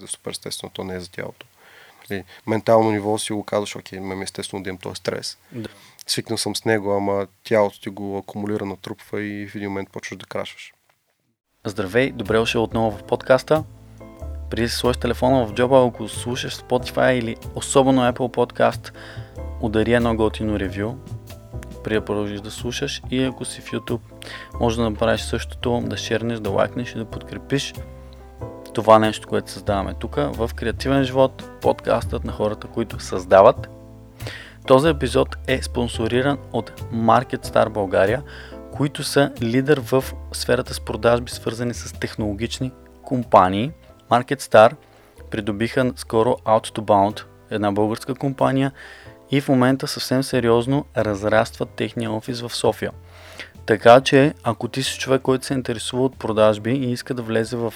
За супер естествено, то не е за тялото. И ментално ниво си го казваш, окей, ме естествено да имам този стрес. Да. Свикнал съм с него, ама тялото ти го акумулира, натрупва и в един момент почваш да крашваш. Здравей, добре дошъл отново в подкаста. Преди да си сложиш телефона в джоба, ако слушаш Spotify или особено Apple Podcast, удари едно готино ревю, преди да продължиш да слушаш и ако си в YouTube, може да направиш същото, да шернеш, да лайкнеш и да подкрепиш това нещо, което създаваме тук в Креативен живот, подкастът на хората, които създават. Този епизод е спонсориран от Market Star България, които са лидер в сферата с продажби, свързани с технологични компании. Market Star придобиха скоро Out to Bound, една българска компания, и в момента съвсем сериозно разрастват техния офис в София. Така че, ако ти си човек, който се интересува от продажби и иска да влезе в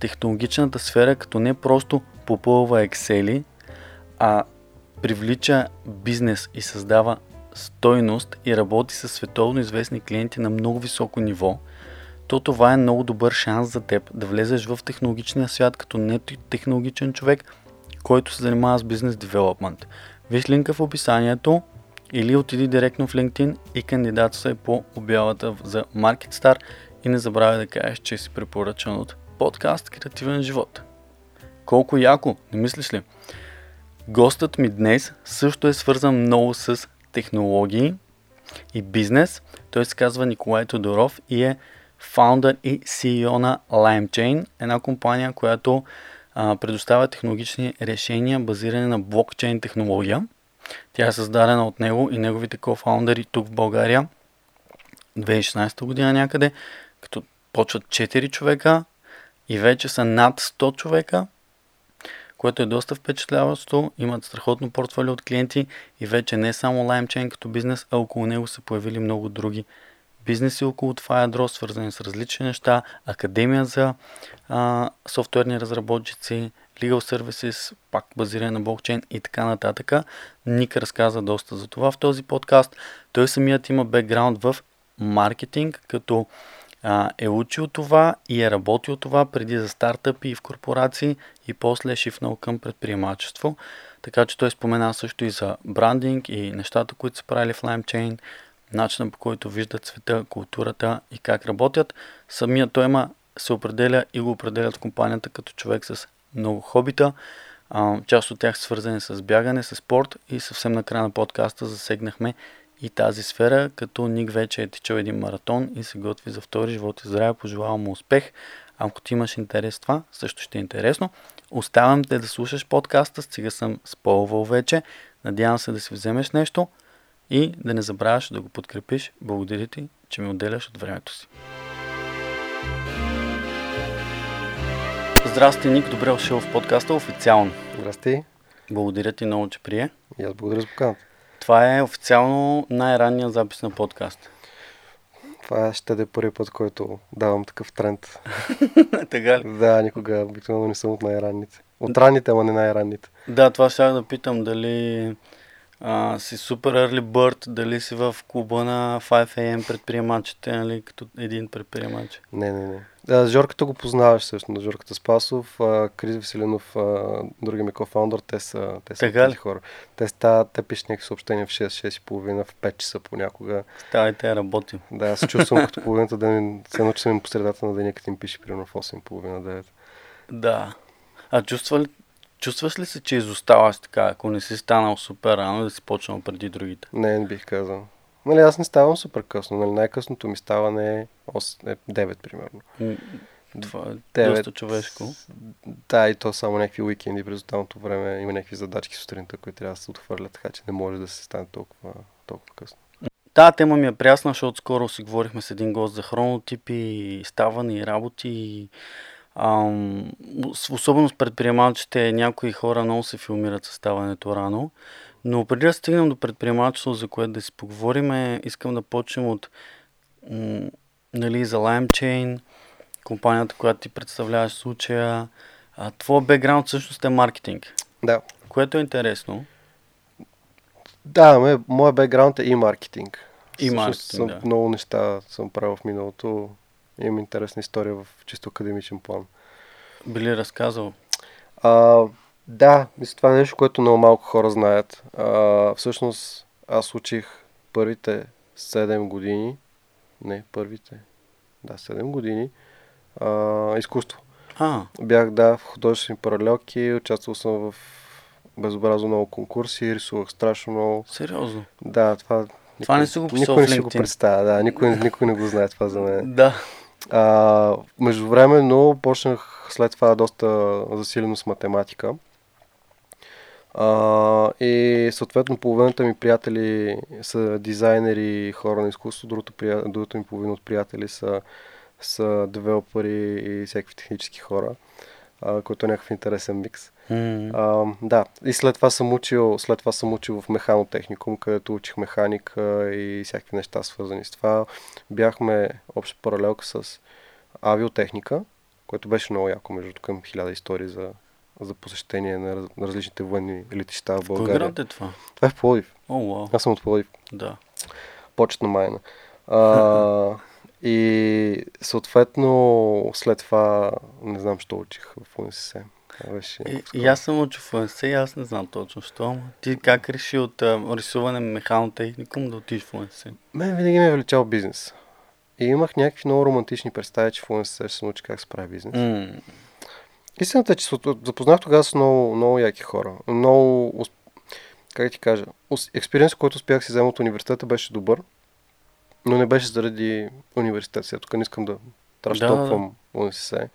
технологичната сфера, като не просто попълва Excel, а привлича бизнес и създава стойност и работи с световно известни клиенти на много високо ниво, то това е много добър шанс за теб да влезеш в технологичния свят като не технологичен човек, който се занимава с бизнес девелопмент. Виж линка в описанието или отиди директно в LinkedIn и кандидатствай по обявата за MarketStar и не забравяй да кажеш, че си препоръчан от подкаст Креативен живот. Колко яко, не мислиш ли? Гостът ми днес също е свързан много с технологии и бизнес. Той се казва Николай Тодоров и е фаундър и CEO на LimeChain, една компания, която а, предоставя технологични решения, базирани на блокчейн технология. Тя е създадена от него и неговите кофаундъри тук в България 2016 година някъде, като почват 4 човека и вече са над 100 човека, което е доста впечатляващо. Имат страхотно портфолио от клиенти и вече не само LimeChain като бизнес, а около него са появили много други бизнеси около това ядро, свързани с различни неща, академия за а, софтуерни разработчици, legal services, пак базиране на блокчейн и така нататък. Ник разказа доста за това в този подкаст. Той самият има бекграунд в маркетинг, като а, е учил това и е работил това преди за стартъпи и в корпорации и после е шифнал към предприемачество. Така че той спомена също и за брандинг и нещата, които са правили в LimeChain, начина по който виждат света, културата и как работят. Самият той има, се определя и го определят в компанията като човек с много хобита. Част от тях свързани с бягане, с спорт и съвсем накрая на подкаста засегнахме и тази сфера, като Ник вече е тичал един маратон и се готви за втори живот и здраве. Пожелавам му успех. Ако ти имаш интерес това, също ще е интересно. Оставям те да слушаш подкаста, сега съм сполвал вече. Надявам се да си вземеш нещо и да не забравяш да го подкрепиш. Благодаря ти, че ми отделяш от времето си. Здрасти, Ник, добре дошъл в подкаста официално. Здрасти. Благодаря ти много, че прие. И аз благодаря за поканата. Това е официално най-ранния запис на подкаст. Това ще да е първи път, който давам такъв тренд. така ли? Да, никога обикновено не съм от най-ранните. От ранните, ама не най-ранните. Да, това ще да питам дали а, си супер early bird, дали си в клуба на 5am предприемачите, нали, като един предприемач? Не, не, не. Да, Жорката го познаваш също, Жорката Спасов, Крис Веселинов, другия ми кофаундър, те са, те са Така ли? хора. Те, ста, те пишат някакви съобщения в 6, 6 и половина, в 5 часа понякога. Ставай, те работим. Да, се чувствам като половината ден, се едно, че съм по средата на деня, като им пише примерно в 8 и половина, 9. Да. А чувства ли, чувстваш ли се, че изоставаш така, ако не си станал супер рано да си почнал преди другите? Не, не бих казал. Нали, аз не ставам супер късно. Нали, най-късното ми ставане е, 8, е 9, примерно. Това е Девет. доста човешко. Да, и то само някакви уикенди през останалото време има някакви задачки сутринта, които трябва да се отхвърлят, така че не може да се стане толкова, толкова късно. Та тема ми е прясна, защото скоро си говорихме с един гост за хронотипи, ставане и работи. Ам, особено с предприемачите, някои хора много се филмират с ставането рано. Но преди да стигнем до предприемачество, за което да си поговорим, искам да почнем от м, нали, за LimeChain, компанията, която ти представляваш в случая. А, твой бекграунд всъщност е маркетинг, Да. което е интересно. Да, моят бекграунд е и маркетинг. И маркетинг, съм, да. Много неща съм правил в миналото. Имам интересна история в чисто академичен план. Би ли разказал? А, да, мисля, това е нещо, което много малко хора знаят. А, всъщност, аз учих първите 7 години, не, първите, да, 7 години, а, изкуство. А, Бях, да, в художествени паралелки, участвал съм в безобразно много конкурси, рисувах страшно много. сериозно. Да, това... Това не си го писал Никой не си го представя, да, никой, никой не го знае това за мен. Да. А, междувременно почнах след това доста засилено с математика. А, и съответно половината ми приятели са дизайнери и хора на изкуство, другото, другото ми половина от приятели са, са девелопери и всякакви технически хора, а, който е някакъв интересен микс. М, А, да, и след това съм учил, след това съм учил в механотехникум, където учих механика и всякакви неща свързани с това. Бяхме обща паралелка с авиотехника, което беше много яко, между към хиляда истории за, за посещение на, на различните военни летища в Кой България. град е това? Това е в Пловдив. О, вау. Аз съм от Пловдив. Да. Почетна майна. А, и съответно след това не знам, що учих в УНСС. Беше И, и аз съм учил в УНС и аз не знам точно що. Ти как реши от а, рисуване механотехникум да отидеш в УНС? Мен винаги ме е влечал бизнес. И имах някакви много романтични представи, че в УНСС ще се научи как се прави бизнес. М, Истината е, че запознах тогава с много, много яки хора. Много, как ти кажа, експириенс, който успях да си взема от университета беше добър, но не беше заради университет. Сега тук не искам да траштопвам УНСС.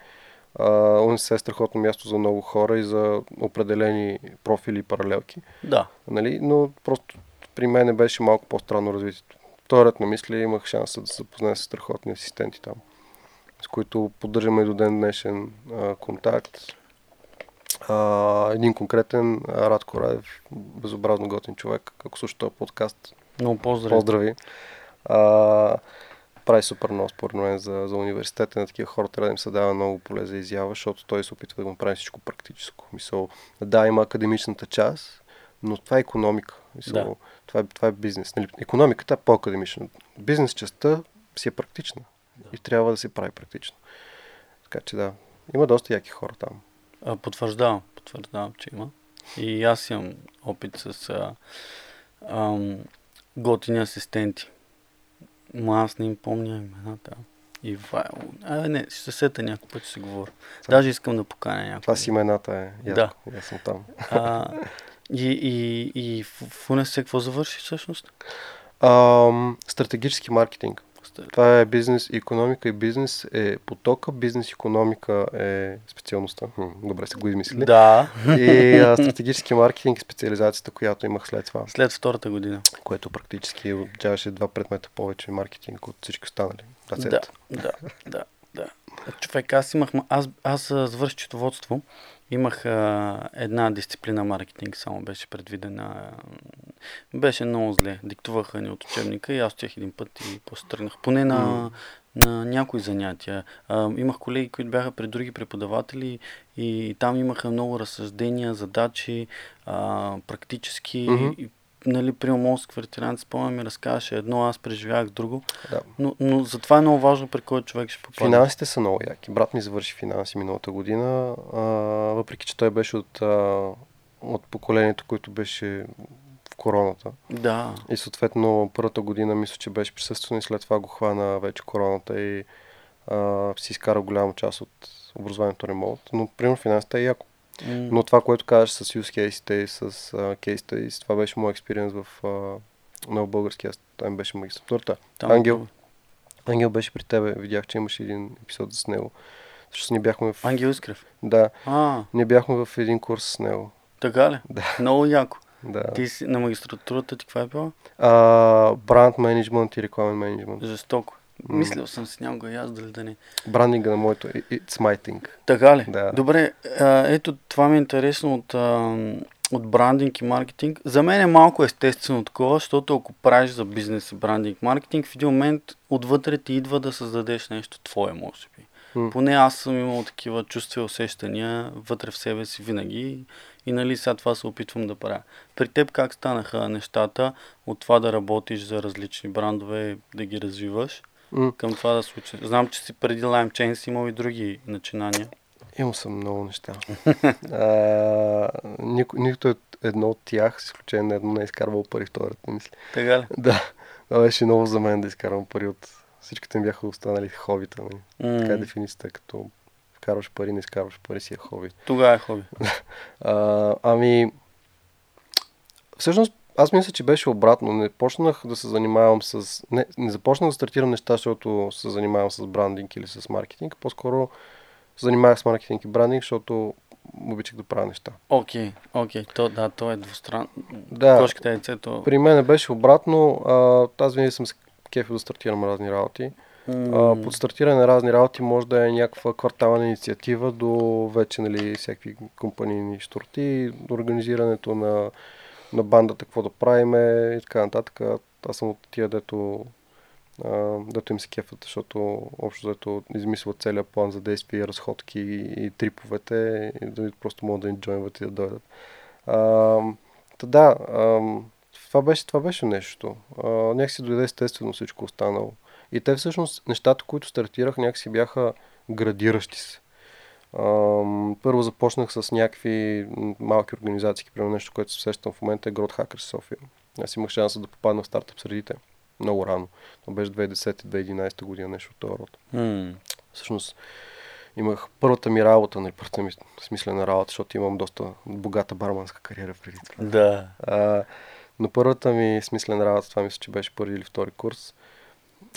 А, УНСС е страхотно място за много хора и за определени профили и паралелки. Да. Нали? Но просто при мен беше малко по-странно развитието. В ред на мисли имах шанса да се запозная с страхотни асистенти там, с които поддържаме и до ден днешен а, контакт. А, един конкретен, Радко Радев, безобразно готин човек, ако слуша този подкаст, Много поздрави. поздрави. А, прави супер много според мен за, за университета на такива хора трябва да им се дава много поле за изява, защото той се опитва да го направи всичко практическо. Мисъл, да, има академичната част, но това е економика. Мисъл, Да. това, е, това е бизнес. Нали? Економиката е по-академична. Бизнес частта си е практична. Да. И трябва да се прави практично. Така че да, има доста яки хора там. А, потвърждавам, потвърждавам, че има. И аз имам опит с а, ам, готини асистенти. Ма аз не им помня имената. Ивайло. А, не, ще се сета някой път, ще се говоря. Даже искам да поканя някой. Това си имената е. Яко. Да. Аз съм там. А, и, и, и в, УНСС какво завърши всъщност? Ам, стратегически маркетинг. Това е бизнес, економика и бизнес е потока, бизнес, економика е специалността. Хм, добре се го измислили. Да, И а, стратегически маркетинг е специализацията, която имах след това, след втората година. което практически обучаваше два предмета повече маркетинг от всички останали. Да, да, да, да. Човек, аз имах, ма- аз, аз завърших счетоводство, имах а, една дисциплина маркетинг, само беше предвидена. Беше много зле. Диктуваха ни от учебника и аз отих един път и после тръгнах. Поне на, на някои занятия. А, имах колеги, които бяха при други преподаватели и там имаха много разсъждения, задачи, а, практически. Мгм. И, нали, при мозък квартирант, спомням ми разказваше едно, аз преживях друго. Да. Но, но затова е много важно при кой човек ще попадне. Финансите са много яки. Брат ми завърши финанси миналата година, а, въпреки че той беше от, а, от поколението, което беше в короната. Да. И съответно първата година мисля, че беше присъствено и след това го хвана вече короната и а, си изкара голяма част от образованието ремонт. Но примерно финансите е яко. Но това, което казваш с use case и с uh, case studies, това беше моят експириенс в uh, много български, аз там беше магистратурата. там Ангел. Ангел беше при тебе, видях, че имаше един епизод с него. Защото ние бяхме в... Ангел Искрев. Да, А, ние бяхме в един курс с него. така ли? Да. Много яко. Да. Ти си на магистратурата ти каква е била? А, бранд менеджмент и рекламен менеджмент. Жестоко. Мислил съм си някога и аз дали да не. Брандинга на моето It's my thing. Така ли? Да. Добре, ето това ми е интересно от, от брандинг и маркетинг. За мен е малко естествено такова, защото ако правиш за бизнес и брандинг маркетинг, в един момент отвътре ти идва да създадеш нещо твое, може би. М. Поне аз съм имал такива чувства и усещания вътре в себе си винаги и нали сега това се опитвам да правя. При теб как станаха нещата от това да работиш за различни брандове, да ги развиваш М. към това да случи? Знам, че си преди Lime Chain си имал и други начинания. Имал съм много неща. а, нико, нито едно от тях, с изключение на едно, не е изкарвал пари втората, мисля. Така ли? Да. Това беше много за мен да изкарвам пари от всичките ми бяха останали хобита. Mm. Така е дефиницията, като вкарваш пари, не изкарваш пари си е хоби. Тогава е хоби. а, ами, всъщност, аз мисля, че беше обратно. Не почнах да се занимавам с... Не, не започнах да стартирам неща, защото се занимавам с брандинг или с маркетинг. По-скоро се занимавах с маркетинг и брандинг, защото обичах да правя неща. Окей, okay, окей. Okay. То, да, то е двустранно. Да. Кошката е цето. При мен беше обратно. А, аз винаги съм се кефил да стартирам разни работи. Mm. А, под стартиране на разни работи може да е някаква квартална инициатива до вече нали, всякакви компанийни штурти, до организирането на, на бандата, какво да правиме и така нататък. Аз съм от тия, дето, а, дето им се кефат, защото общо дето измислят целият план за действие, разходки и, и триповете и да просто могат да инджойнват и да дойдат. А, да, а, това беше, това беше нещо. А, някакси дойде естествено всичко останало. И те всъщност, нещата, които стартирах, някакси бяха градиращи се. Първо започнах с някакви малки организации, примерно нещо, което се сещам в момента е Growth Hackers София. Аз имах шанса да попадна в стартъп средите много рано. Това беше 2010-2011 година, нещо от този род. Mm. Всъщност, имах първата ми работа, нали, първата ми смислена работа, защото имам доста богата барманска кариера преди това. Да. Uh, но първата ми смислена работа, това мисля, че беше първи или втори курс,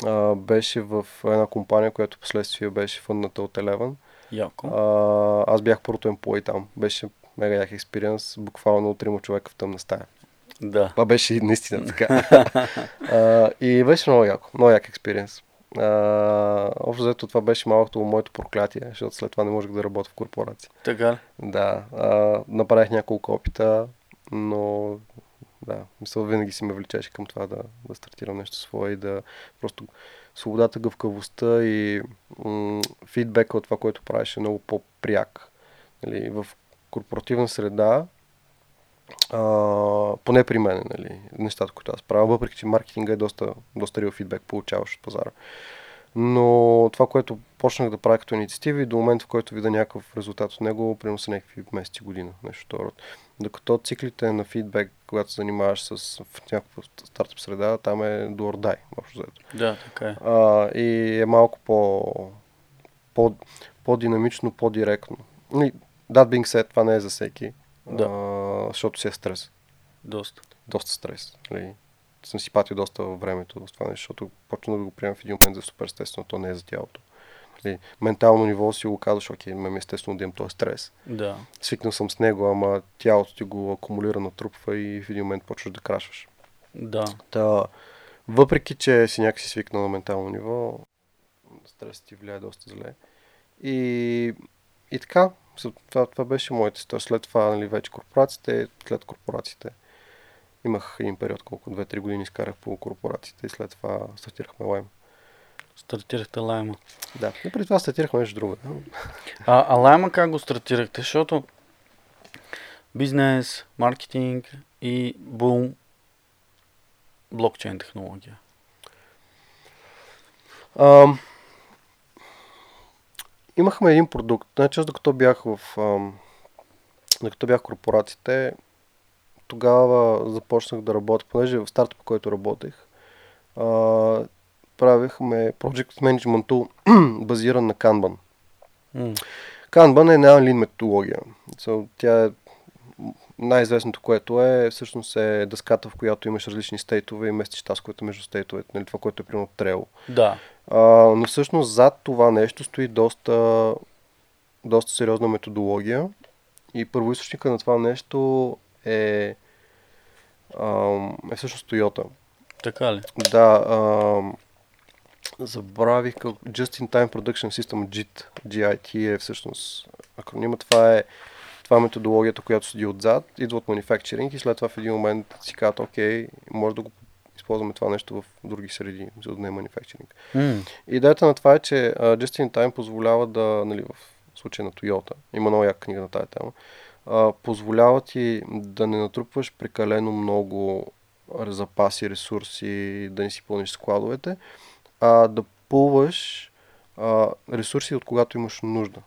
а, беше в една компания, която последствие беше фънната от Eleven. Яко. А, аз бях първото емплой там. Беше мега як експириенс, буквално трима човека в тъмна стая. Да. Това беше наистина така. а, и беше много яко, много як експириенс. общо взето това беше малкото моето проклятие, защото след това не можех да работя в корпорация. Така ли? Да. А, направих няколко опита, но да, мисъл винаги си ме влечеше към това да, да стартирам нещо свое и да просто свободата, гъвкавостта и м- фидбека от това, което правиш е много по-пряк. Нали, в корпоративна среда, а, поне при мен, нали, нещата, които аз правя, въпреки че маркетинга е доста, доста реал фидбек получаваш от пазара. Но това, което почнах да правя като инициативи, до момента, в който видя някакъв резултат от него, примерно са някакви месеци, година, нещо второ. Докато циклите на фидбек, когато се занимаваш с в някаква стартъп среда, там е до ордай, общо взето. Да, така е. А, и е малко по, по, по-динамично, по-директно. That being said, това не е за всеки, да. а, защото си е стрес. Доста. Доста стрес. Нали? Съм си патил доста във времето с това нещо, защото почна да го приемам в един момент за супер естествено, то не е за тялото. Нали, ментално ниво си го казваш, окей, ме естествено да имам този стрес. Да. Свикнал съм с него, ама тялото ти го акумулира, натрупва и в един момент почваш да крашваш. Да. Та, въпреки, че си някакси свикнал на ментално ниво, стресът ти влияе доста зле. И, и така, това, това беше моите история. След това, нали, вече корпорациите, след корпорациите имах един период, колко 2-3 години изкарах по корпорациите и след това стартирахме Лайм. Стартирахте Лайма. Да, и преди това стартирахме нещо друго. А, а Лайма как го стартирахте? Защото бизнес, маркетинг и бум, блокчейн технология. Ам, имахме един продукт. Значи, докато бях в ам, докато бях в корпорациите, тогава започнах да работя, понеже в старта, по който работех, а, правихме Project Management базиран на Kanban. Mm. Kanban е една lean методология. So, тя е най-известното, което е, всъщност е дъската, в която имаш различни стейтове и местиш тасковете между стейтовете, нали, това, което е примерно Trello. Да. А, но всъщност зад това нещо стои доста, доста сериозна методология и първоисточника на това нещо е, ам, е всъщност Toyota. Така ли? Да, ам, забравих как Just in Time Production System, JIT, GIT е всъщност акронима. Това е това е методологията, която седи отзад, идва от manufacturing и след това в един момент си казват, окей, може да го използваме това нещо в други среди, за да не е manufacturing. Mm. Идеята на това е, че uh, Just in Time позволява да, нали, в случая на Toyota, има много яка книга на тази тема, а, позволява ти да не натрупваш прекалено много запаси, ресурси, да не си пълниш складовете, а да пълваш а, ресурси от когато имаш нужда.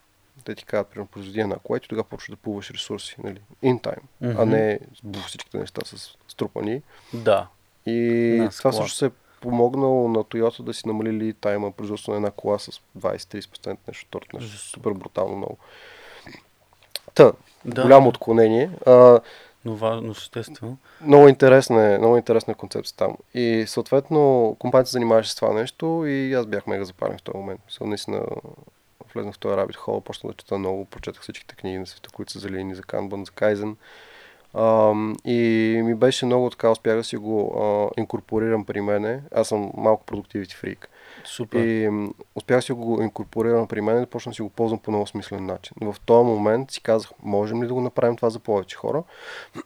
те ти казват, примерно, произведи една и тогава почваш да пуваш ресурси, нали, in time, а Мгм. не бух, всичките неща са струпани. Да. И На това също се е помогнало на Toyota да си намалили тайма производство на една кола с 20-30% нещо торт, нещо супер брутално много. Та, Да. голямо отклонение. А, Но важно, съществено. много интересна е, много интересна е концепция там. И съответно компанията се занимаваше с това нещо и аз бях мега запален в този момент. Мисля, наистина влезнах в този rabbit hole, почнах да чета много, прочетах всичките книги на света, които са залини за Kanban, за Kaizen. Ам, и ми беше много така, успях да си го а, инкорпорирам при мене. Аз съм малко продуктивити фрик. Супер. И успях си го инкорпорирам при мен и да почна да си го ползвам по много смислен начин. В този момент си казах, можем ли да го направим това за повече хора?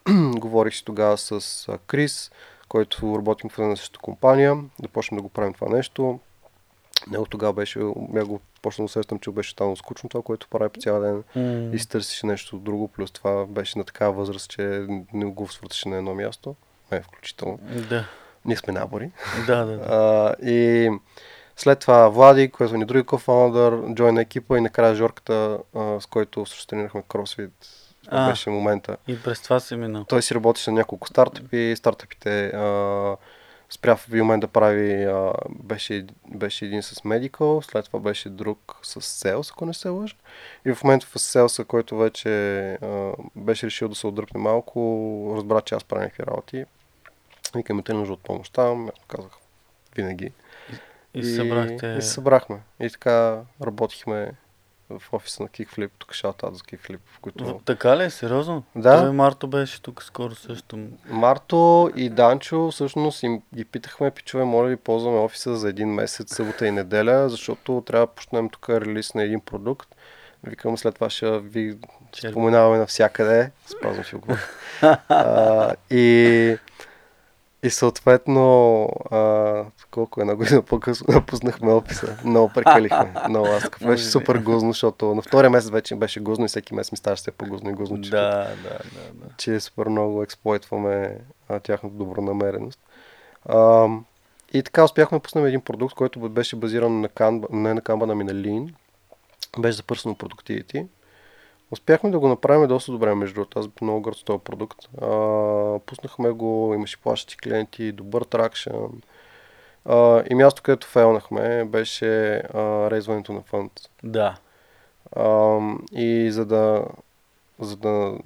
Говорих си тогава с а, Крис, който работим в една същата компания, да почнем да го правим това нещо. Него тогава беше, бях го почнал да усещам, че беше станало скучно това, което прави по цял ден М, и си търсеше нещо друго, плюс това беше на такава възраст, че не го свърташе на едно място. Ме, включително. Да. Ние сме набори. Да, да, да. А, и след това Влади, който ни други кофаундър, джойна екипа и накрая Жорката, а, с който също тренирахме кросфит. Това А. беше момента. И през това си минал. Той си работеше на няколко стартъпи. Стартъпите а, спря в момент да прави, а, беше, беше един с Medical, след това беше друг с Sales, ако не се лъжа. И в момента в Sales, който вече а, беше решил да се отдръпне малко, разбра, че аз правя някакви работи. Викаме, те нужда от помощ там. Казах, винаги. И, събрахте... И се събрахме. И така работихме в офиса на Kickflip, тук шаутат за Kickflip, в които... В- Така ли е? Сериозно? Да. Той Марто беше тук скоро също. Марто и Данчо всъщност им ги питахме, пичове, моля ви ползваме офиса за един месец, събота и неделя, защото трябва да почнем тук релиз на един продукт. Викам, след това ще ви Черпи. споменаваме навсякъде. Спазвам си го. и, и съответно, а, колко една година по-късно напуснахме офиса. Много прекалихме. Много аз беше супер гузно, защото на втория месец вече беше гузно и всеки месец ми ставаше все по-гузно и гузно. че Да, да, да, да. че супер много експлойтваме а, тяхната добронамереност. А, и така успяхме да пуснем един продукт, който беше базиран на Kanban, не на Kanban, ами на Lean. Беше за Personal Productivity. Успяхме да го направим доста добре, между другото. Аз много горд с този продукт. А, пуснахме го, имаше плащащи клиенти, добър тракшн. А, и място, където фейлнахме, беше а, резването на фонд. Да. Ам, и за да, за да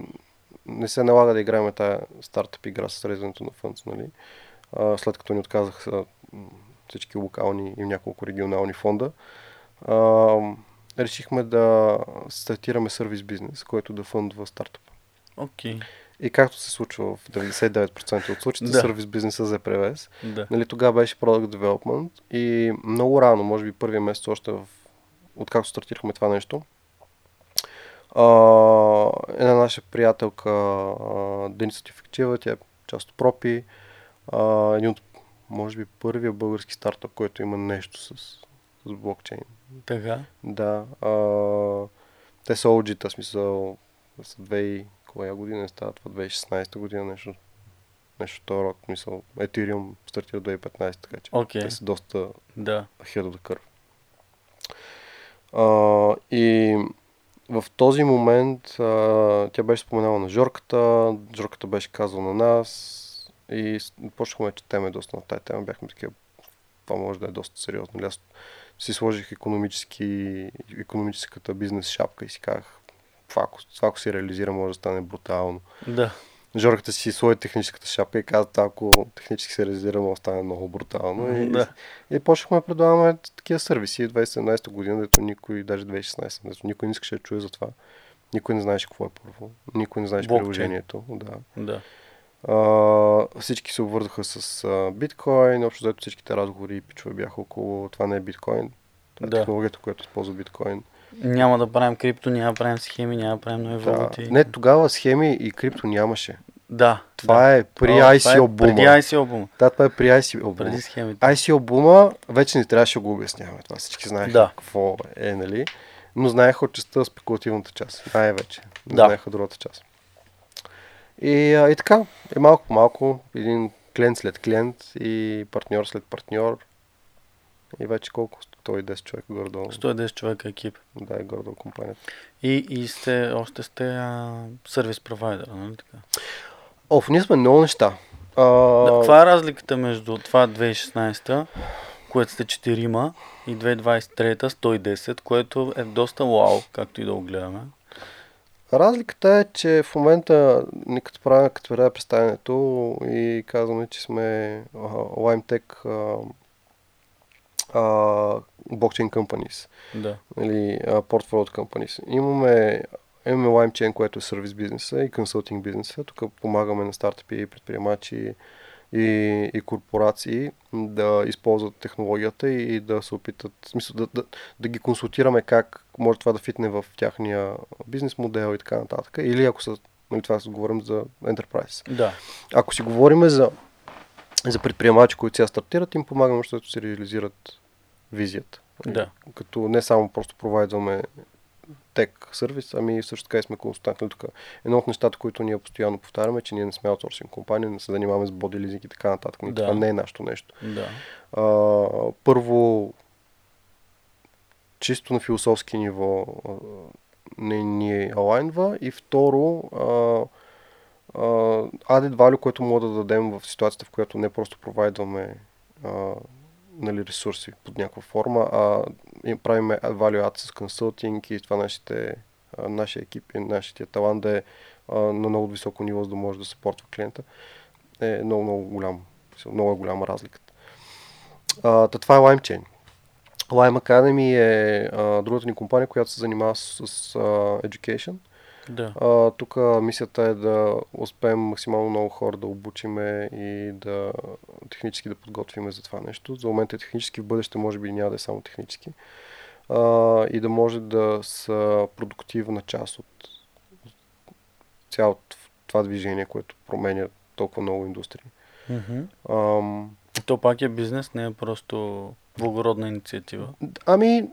не се налага да играем тая стартъп игра с резването на фънц, нали? А, след като ни отказаха всички локални и няколко регионални фонда, ам, решихме да стартираме сервис бизнес, който да фъндва стартъпа. Окей. И както се случва в 99% от случаите, Да. сервис бизнеса взе превес. Да. Нали, тогава беше Product Development и много рано, може би първия месец още в... откакто стартирахме това нещо, а, една наша приятелка, Деница Тифектива, тя е част от Пропи, а, един от, може би, първия български стартъп, който има нещо с, с блокчейн. Така. Да. А, те са OG-та, смисъл, са 2, коя година става това, 2016 година, нещо, нещо този род, мисъл, Ethereum стартира 2015, така че Окей. те са доста Да. ahead of the curve. А, и в този момент а, тя беше споменала на Жорката, Жорката беше казал на нас и почнахме да четеме доста на тази тема. Бяхме такива, това може да е доста сериозно. Аз си сложих економически, економическата бизнес шапка и си казах, това това ако си реализира може да стане брутално. Да. Жорката си сложи техническата шапка и каза, ако технически се реализира, може да стане много брутално. И, Да. и почнахме да предлагаме такива сервиси 2017 година, дето никой, даже 2016, дето никой не искаше да чуе за това. Никой не знаеше какво е първо. Никой не знаеше Блокчейн. приложението. Да. Да. Всички се обвързаха с а, биткоин. Общо взето всичките разговори и пичове бяха около това не е биткоин. Това е Да. технологията, която използва биткоин. Няма да правим крипто, няма да правим схеми, няма да правим нови Да. валути. Не, тогава схеми и крипто нямаше. Да. Това да. е при О, ICO е бума. Преди ICO бума. Да, това е при ICO бума. Преди схемите. ICO бума вече не трябваше да го обясняваме. Това всички знаеха Да. какво е, нали? Но знаеха от частта спекулативната част. Най-вече. Не Да. знаеха другата част. И, а, и така, и малко по малко, един клиент след клиент и партньор след партньор. И вече колко? 110 човека горе-долу. 110 човека екип. Да, е горе-долу компанията. И, и сте, още сте а, сервис провайдер, нали така? Оф, ние сме много неща. А, Да, каква е разликата между това 2016 което сте 4 и 2023 110, което е доста вау, както и да го гледаме. Разликата е, че в момента ни като правим като правим представянето и казваме, че сме uh, LimeTech uh, uh, blockchain companies, Да. или uh, portfolio companies. Имаме, имаме LimeChain, което е сервис бизнеса и консултинг бизнеса. Тук помагаме на стартъпи, предприемачи и, и корпорации да използват технологията и да се опитат, в смисъл да, да, да ги консултираме как може това да фитне в тяхния бизнес модел и така нататък. Или ако са, нали, това си говорим за enterprise. Да. Ако си говорим за, за предприемачи, които сега стартират, им помагаме, защото се реализират визията. Да. Като не само просто провайдваме тек сервис, ами също така и сме консултанти. Тук едно от нещата, които ние постоянно повтаряме, че ние не сме аутсорсинг компания, не се занимаваме с боди лизинг и така нататък. Но Да. Това не е нашето нещо. Да. А, първо, чисто на философски ниво а, не ни алайнва и второ, а, а, added value, което мога да дадем в ситуацията, в която не просто провайдваме нали, ресурси под някаква форма, а им правим value add с консултинг и това нашите, нашия екип и нашия талант да е на много високо ниво, за да може да съпортва клиента, е много, много голям. Много е голяма разликата. А, та това е LimeChain. Lime Academy е а, другата ни компания, която се занимава с, с а, education. Да. А, тук мисията е да успеем максимално много хора да обучиме и да технически да подготвиме за това нещо. За момента е технически, в бъдеще може би няма да е само технически. А, и да може да са продуктивна част от, от цялото това движение, което променя толкова много индустрии. Мгм. Ам, То пак е бизнес, не е просто благородна инициатива. ами,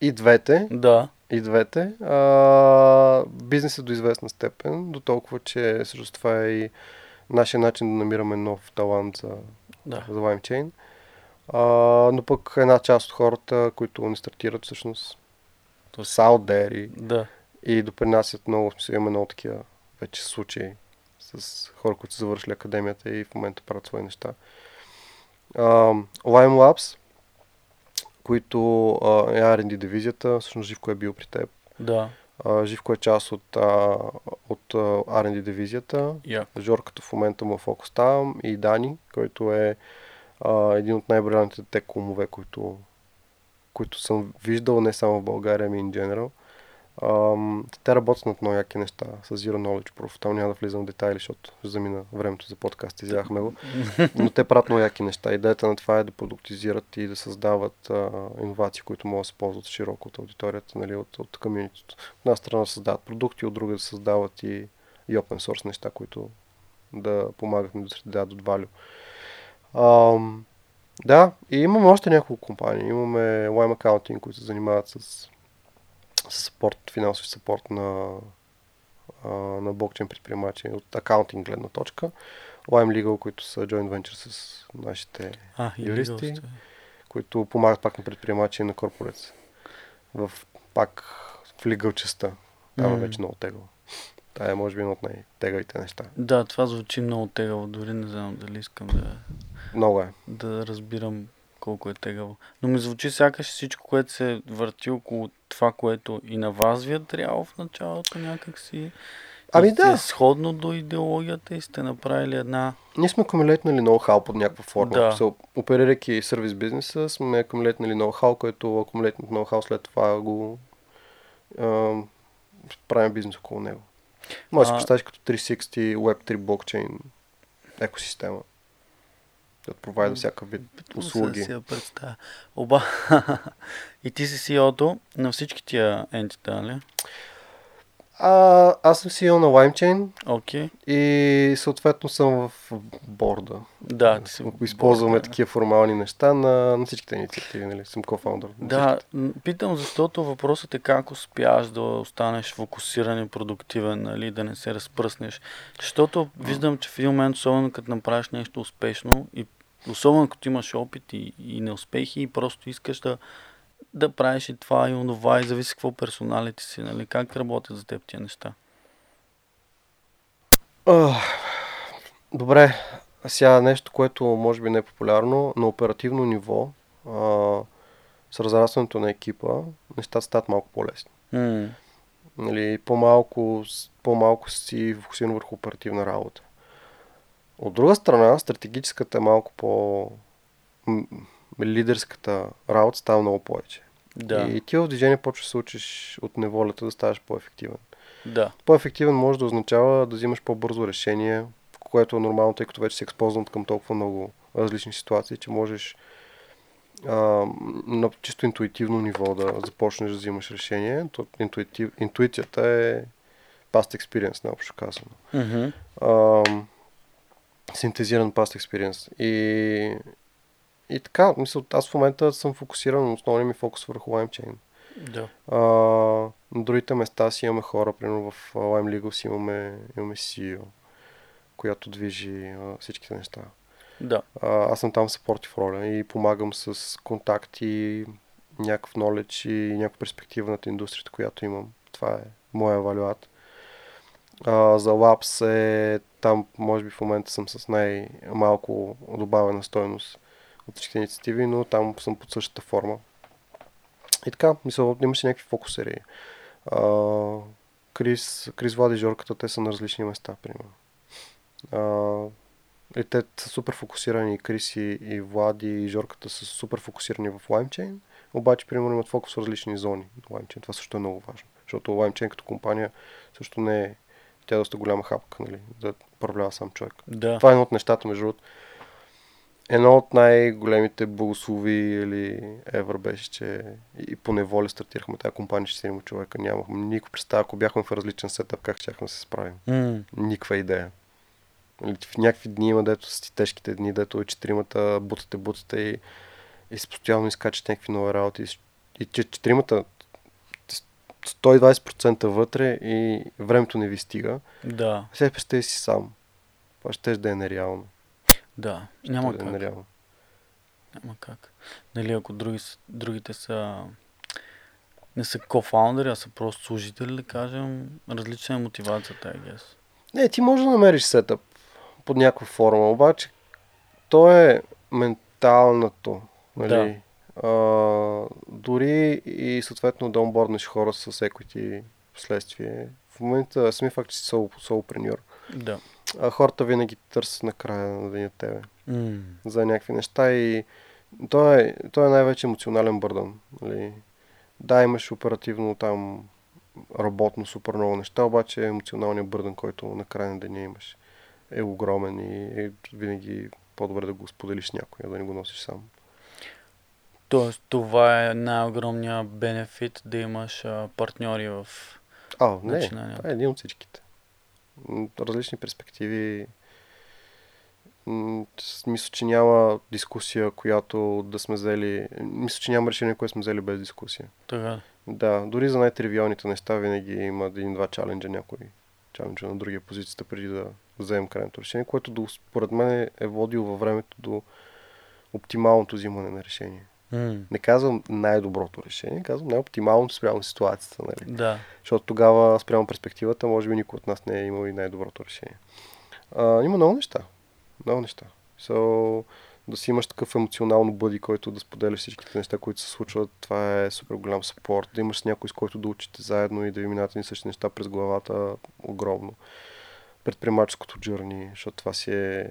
и двете. Да. И двете. А, бизнесът до известна степен, до толкова, че също това е и нашия начин да намираме нов талант за, Да. за LimeChain. А, но пък една част от хората, които не стартират, всъщност са out there и, Да. и допринасят много. Смисъл, имаме много такива вече случаи с хора, които са завършили академията и в момента правят свои неща. А, Lime Labs, които а, е R&D дивизията, всъщност Живко е бил при теб. Да. А, Живко е част от, а, от а, R&D дивизията. Я. Жорката в момента му е фокус там и Дани, който е а, един от най-брилянтите тек умове, които, които съм виждал не само в България, ами in general. Ам, те работят над много яки неща с Zero Knowledge Proof. Там няма да влизам в детайли, защото замина времето за подкаст, изяхме го. Но те правят много яки неща. Идеята на това е да продуктизират и да създават а, иновации, които могат да се ползват широко от аудиторията, нали, от, от комьюнитито. От една страна да създават продукти, от друга да създават и, и open source неща, които да помагат на индустрията да дадат value. Ам, да, и имаме още няколко компании. Имаме Lime Accounting, които се занимават с, с support, финансови support на, а, на блокчейн предприемачи от акаунтинг гледна точка. Lime Legal, които са joint venture с нашите, А, Юристи. които помагат пак на предприемачи и на корпорец. В пак в legal частта. Там М. вече много тегаво. Това е може би едно от най-тегавите неща. Да, това звучи много тегаво. Дори не знам дали искам да, Много е. да разбирам колко е тегаво. Но ми звучи сякаш всичко, което се върти около това, което и на вас ви е трябвало в началото някакси. Ами да. Е сходно до идеологията и сте направили една... Ние сме акумулетнали ноу-хау под някаква форма. Да. Да. оперирайки сервис бизнеса, сме акумулетнали ноу-хау, което акумулетното ноу-хау след това го а, правим бизнес около него. Може да А- си представиш като 360 Web3 блокчейн екосистема. Да провайда всякакъв вид услуги. си я представя. Оба... и ти си CEO-то на всички тия ентита, нали? А, аз съм CEO на LimeChain Окей. и съответно съм в борда. Да, ти си... Използваме борда. такива формални неща на, на всичките инициативи. Нали? Съм кофаундър. Да, всичките. питам, защото въпросът е как успяваш да останеш фокусиран и продуктивен, нали, да не се разпръснеш. Защото виждам, че в един момент, особено като направиш нещо успешно и Особено като имаш опит и, и неуспехи и просто искаш да, да правиш и това и онова и зависи какво персоналите си, нали? Как работят за теб тия неща? Uh, добре, сега нещо, което може би не е популярно, на оперативно ниво, uh, с разрастването на екипа, нещата стават малко по-лесни. Mm. Нали, по-малко, по-малко си фокусиран върху оперативна работа. От друга страна, стратегическата е малко по... лидерската работа става много повече. Да. И ти в движение почваш да се учиш от неволята да ставаш по-ефективен. Да. По-ефективен може да означава да взимаш по-бързо решение, което е нормално, тъй като вече си експознат към толкова много различни ситуации, че можеш а, на чисто интуитивно ниво да започнеш да взимаш решение. То, интуитив, интуицията е past experience, наобщо казано. Mm-hmm. А, синтезиран past experience. И, и така, мисля, аз в момента съм фокусиран, основният ми фокус върху LimeChain. Да. А, на другите места си имаме хора, примерно в Lime Legal си имаме, имаме CEO, която движи а, всичките неща. Да. А, аз съм там в съпортив роля и помагам с контакти, някакъв knowledge и някаква перспектива над индустрията, която имам. Това е моя валюат. А, за Labs е там, може би в момента съм с най-малко добавена стойност от всички инициативи, но там съм под същата форма. И така, мисля, имаше някакви фокусери. А, Крис, Крис Влади Жорката, те са на различни места, примерно. А, и те са супер фокусирани, и Крис и, и Влади и Жорката са супер фокусирани в LimeChain, обаче, примерно, имат фокус в различни зони на LimeChain. Това също е много важно, защото LimeChain като компания също не е, тя е доста голяма хапка, нали, да управлява сам човек. Да. Това е едно от нещата, между другото. Едно от най-големите благослови или евро беше, че и по неволя стартирахме тази компания, че седима човека. Нямахме никаква представа, ако бяхме в различен сетъп, как щяхме да се справим. Mm. Никаква идея. Или В някакви дни има, дето са ти тежките дни, дето и четиримата бутате, бутате и, и си постоянно изкачат някакви нови работи. И, и че четиримата 120% вътре и времето не ви стига. Да. Сега представи си сам. Това ще да е нереално. Да. Няма Ще да е как. нереално. Няма как. Нали, ако други, другите са не са кофаундъри, а са просто служители, да кажем, различна е мотивацията, I guess. Не, ти можеш да намериш сетъп под някаква форма, обаче то е менталното. Нали? А, дори и съответно да онборднеш хора с equity в следствие. В момента сами факт, че си соло, солопреньор. Да. А хората винаги търсят накрая на деня тебе М, за някакви неща и то е, то е най-вече емоционален бърдан. Нали? Да, имаш оперативно там работно супер много неща, обаче емоционалният бърдан, който на края на деня имаш е огромен и е винаги по-добре да го споделиш с някой, а да не го носиш сам. Тоест, това е най-огромният бенефит да имаш а, партньори в... А, не, това е един от всичките. Различни перспективи. Мисля, че няма дискусия, която да сме взели. Мисля, че няма решение, което сме взели без дискусия. Така. Да, дори за най-тривиалните неща винаги има един-два чаленджа, някой чаленджа на другия позицията преди да вземем крайното решение, което според мен е водило във времето до оптималното взимане на решение. М, Не казвам най-доброто решение, казвам най-оптималното спрямо ситуацията, нали? Да. Защото тогава спрямо перспективата, може би никой от нас не е имал и най-доброто решение. А, има много неща. Много неща. So, да си имаш такъв емоционално бъди, който да споделяш всичките неща, които се случват, това е супер голям спорт. Да имаш някой, с който да учите заедно и да ви минавате ни същи неща през главата, огромно. Предприемаческото джърни, защото това си е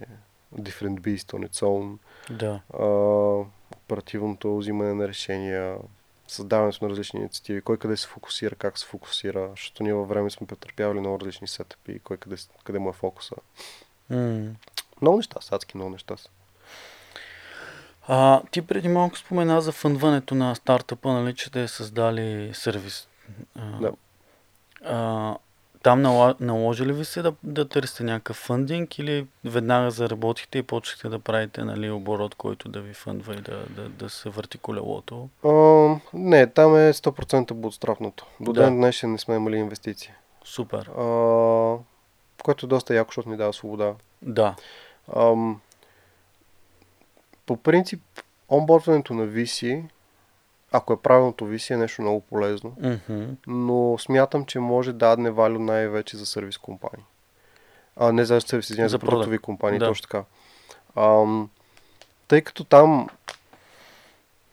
different beast on its own. Да. А, оперативното взимане на решения, създаването на различни инициативи, кой къде се фокусира, как се фокусира, защото ние във време сме претърпявали много различни сетъпи, кой къде, къде му е фокуса. М. Много неща, са, адски много неща са. А, ти преди малко спомена за фънването на стартъпа, нали, че те е създали сервис. А, Да. а, там нала- наложи ли ви се да, да търсите някакъв фъндинг или веднага заработихте и почнахте да правите нали, оборот, който да ви фъндва и да, да, да се върти колелото? А, не, там е 100% бутстрапното. До Да. ден днешен не сме имали инвестиции. Супер. А, което е доста яко, защото ни дава свобода. Да. Ам, по принцип, онбордването на VC, ако е правилното VC, е нещо много полезно. Мгм. Но смятам, че може да дадне валю най-вече за сервис компании. А, не за сервис, извиня, За за продуктови компании, Да. точно така. Ам, тъй като там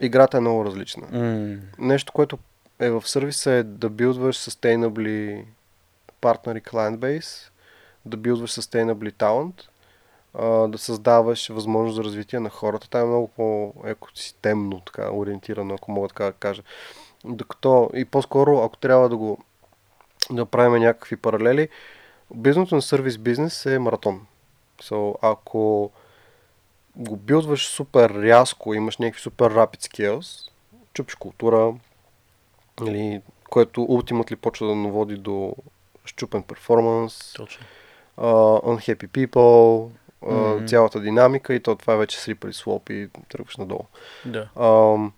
играта е много различна. М, Нещо, което е в сервиса е да билдваш sustainably partner и client base, да билдваш sustainably talent, а, да създаваш възможност за развитие на хората. Там е много по-екосистемно така, ориентирано, ако мога така да кажа. Докато и по-скоро, ако трябва да го да правим някакви паралели, бизнесът на сервис бизнес е маратон. So, ако го билдваш супер рязко, имаш някакви супер rapid skills, чупиш култура, или, което ultimately почва да наводи до щупен перформанс, точно. uh, unhappy people, Мгм. цялата динамика и то това е вече слипали слоп и тръгваш надолу. Да.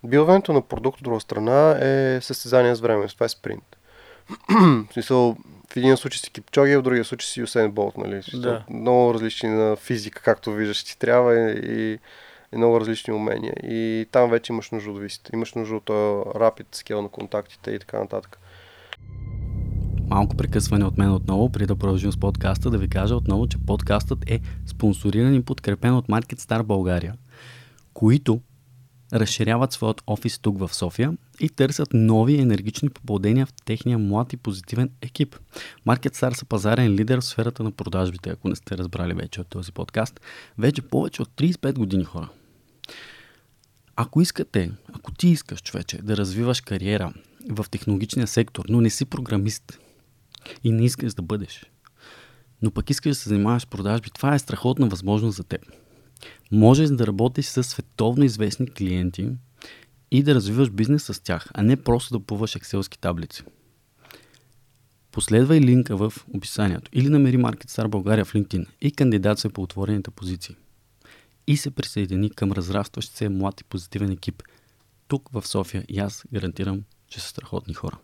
Билдването на продукт от друга страна е състезание с време, това е спринт. в смисъл, в един случай си Кипчоги, в другия случай си Юсен Болт, нали? Да. Много различни на физика, както виждаш, ти трябва и, и много различни умения. И там вече имаш нужда от висите. Имаш нужда от rapid скел на контактите и така нататък. Малко прекъсване от мен отново, преди да продължим с подкаста, да ви кажа отново, че подкастът е спонсориран и подкрепен от Market Star България, които разширяват своят офис тук в София и търсят нови енергични попълнения в техния млад и позитивен екип. Market Star са пазарен лидер в сферата на продажбите, ако не сте разбрали вече от този подкаст. Вече повече от 35 години хора. Ако искате, ако ти искаш, човече, да развиваш кариера в технологичния сектор, но не си програмист и не искаш да бъдеш, но пък искаш да се занимаваш с продажби, това е страхотна възможност за теб. Можеш да работиш с световно известни клиенти и да развиваш бизнес с тях, а не просто да плуваш екселски таблици. Последвай линка в описанието или намери Market Star България в LinkedIn и кандидатствай по отворените позиции. И се присъедини към разрастващ се млад и позитивен екип тук в София и аз гарантирам, че са страхотни хора.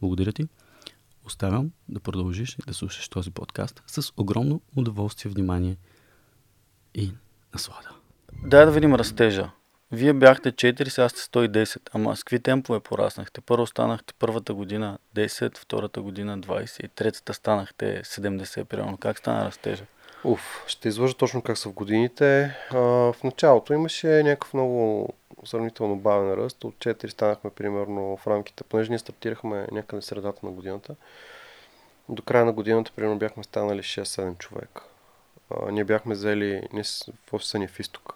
Благодаря ти. Оставям да продължиш да слушаш този подкаст с огромно удоволствие, внимание и наслада. Дай да видим растежа. Вие бяхте 4, сега сте 110. Ама с какви темпове пораснахте? Първо станахте първата година 10, втората година 20 и третата станахте 70 примерно. Как стана растежа? Уф, ще излъжа точно как са в годините. А, в началото имаше някакъв много сравнително бавен ръст. От 4 станахме примерно в рамките, понеже ние стартирахме някъде средата на годината. До края на годината примерно бяхме станали 6-7 човека. А, ние бяхме взели, ние в офиса ни в изток.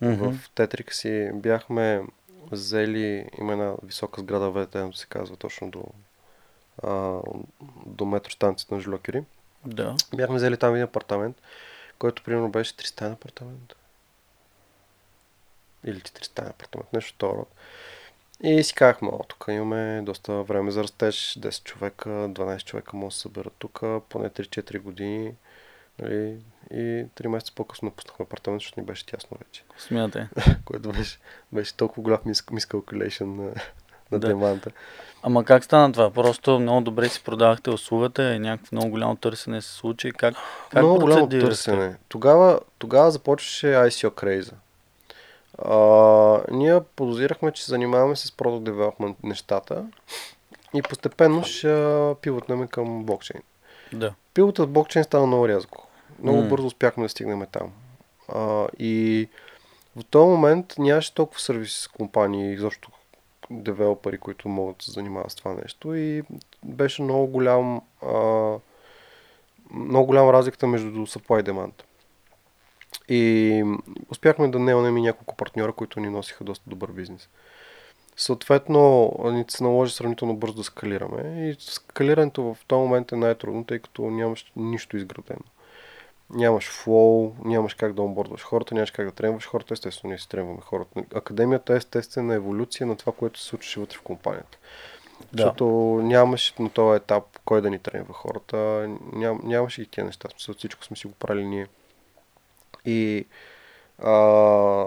Мгм. В Тетрик си бяхме взели, има една висока сграда, ВТМ се казва точно до, а, до метростанцията на Жлокери. Да. Бяхме взели там един апартамент, който примерно беше 300 апартамент. Или 400 апартамент, нещо род. И си казахме, о, тук имаме доста време за растеж, 10 човека, 12 човека може да се съберат тук, поне 3-4 години. Нали? И 3 месеца по-късно пуснахме апартамент, защото ни беше тясно вече. Смятай. Което беше, беше толкова голям мис, miscalculation на, на Да. деманта. Ама как стана това? Просто много добре си продавахте услугата и някакво много голямо търсене се случи. Как, как Много голямо търсене. Тогава, тогава започваше ICO крейза. А, ние подозирахме, че се занимаваме с Product Development нещата и постепенно ще пивотнем към блокчейн. Да. Пилота с блокчейн стана много рязко. Много М. бързо успяхме да стигнем там. А, и в този момент нямаше толкова сервис компании, изобщо девелопери, които могат да се занимават с това нещо и беше много голям а, много голяма разликата между supply и demand. И успяхме да неонем и няколко партньора, които ни носиха доста добър бизнес. Съответно, ни се наложи сравнително бързо да скалираме и скалирането в този момент е най-трудно, тъй като нямаш нищо изградено. Нямаш флоу, нямаш как да онбордваш хората, нямаш как да тренваш хората, естествено ние си тренваме хората. Академията е естествена еволюция на това, което се случваше вътре в компанията. Да. Защото нямаше на този етап кой да ни тренва хората, ням, нямаше и тия неща. Всичко сме си го правили ние. И а,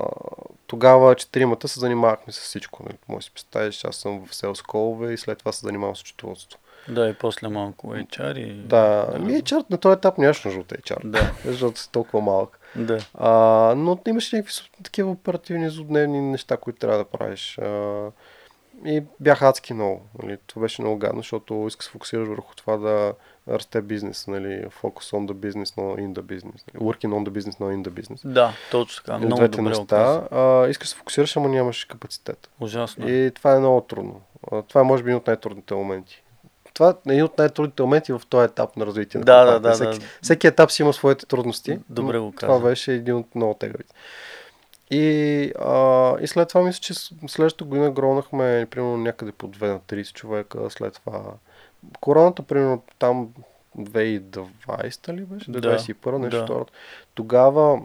тогава четиримата се занимавахме с всичко. Нали? Може да си представиш, аз съм в селс колове и след това се занимавам с счетоводство. Да, и после малко HR и... Да, ми HR на този етап нямаш нужда от HR, Да. защото си толкова малък. Да. А, но имаше някакви такива оперативни злодневни неща, които трябва да правиш. А, и бях адски много. Нали. Това беше много гадно, защото иска да се фокусираш върху това да расте бизнес. Нали. Focus on the business, no in the business. Working on the business, no in the business. Да, точно така. Много двете добре неща. А, искаш да се фокусираш, ама нямаш капацитет. Ужасно. И това е много трудно. А, Това е може би един от най-трудните моменти. Това е един от най-трудните моменти в този етап на развитие. на Да, да, да, Всеки, да. всеки етап си има своите трудности. Добре но го Това каза. беше един от много тегавите. И, а, и след това мисля, че следващата година гронахме примерно някъде по 2 на 30 човека. След това короната, примерно там 2020 ли беше? Да, 2021, нещо да. второто. Тогава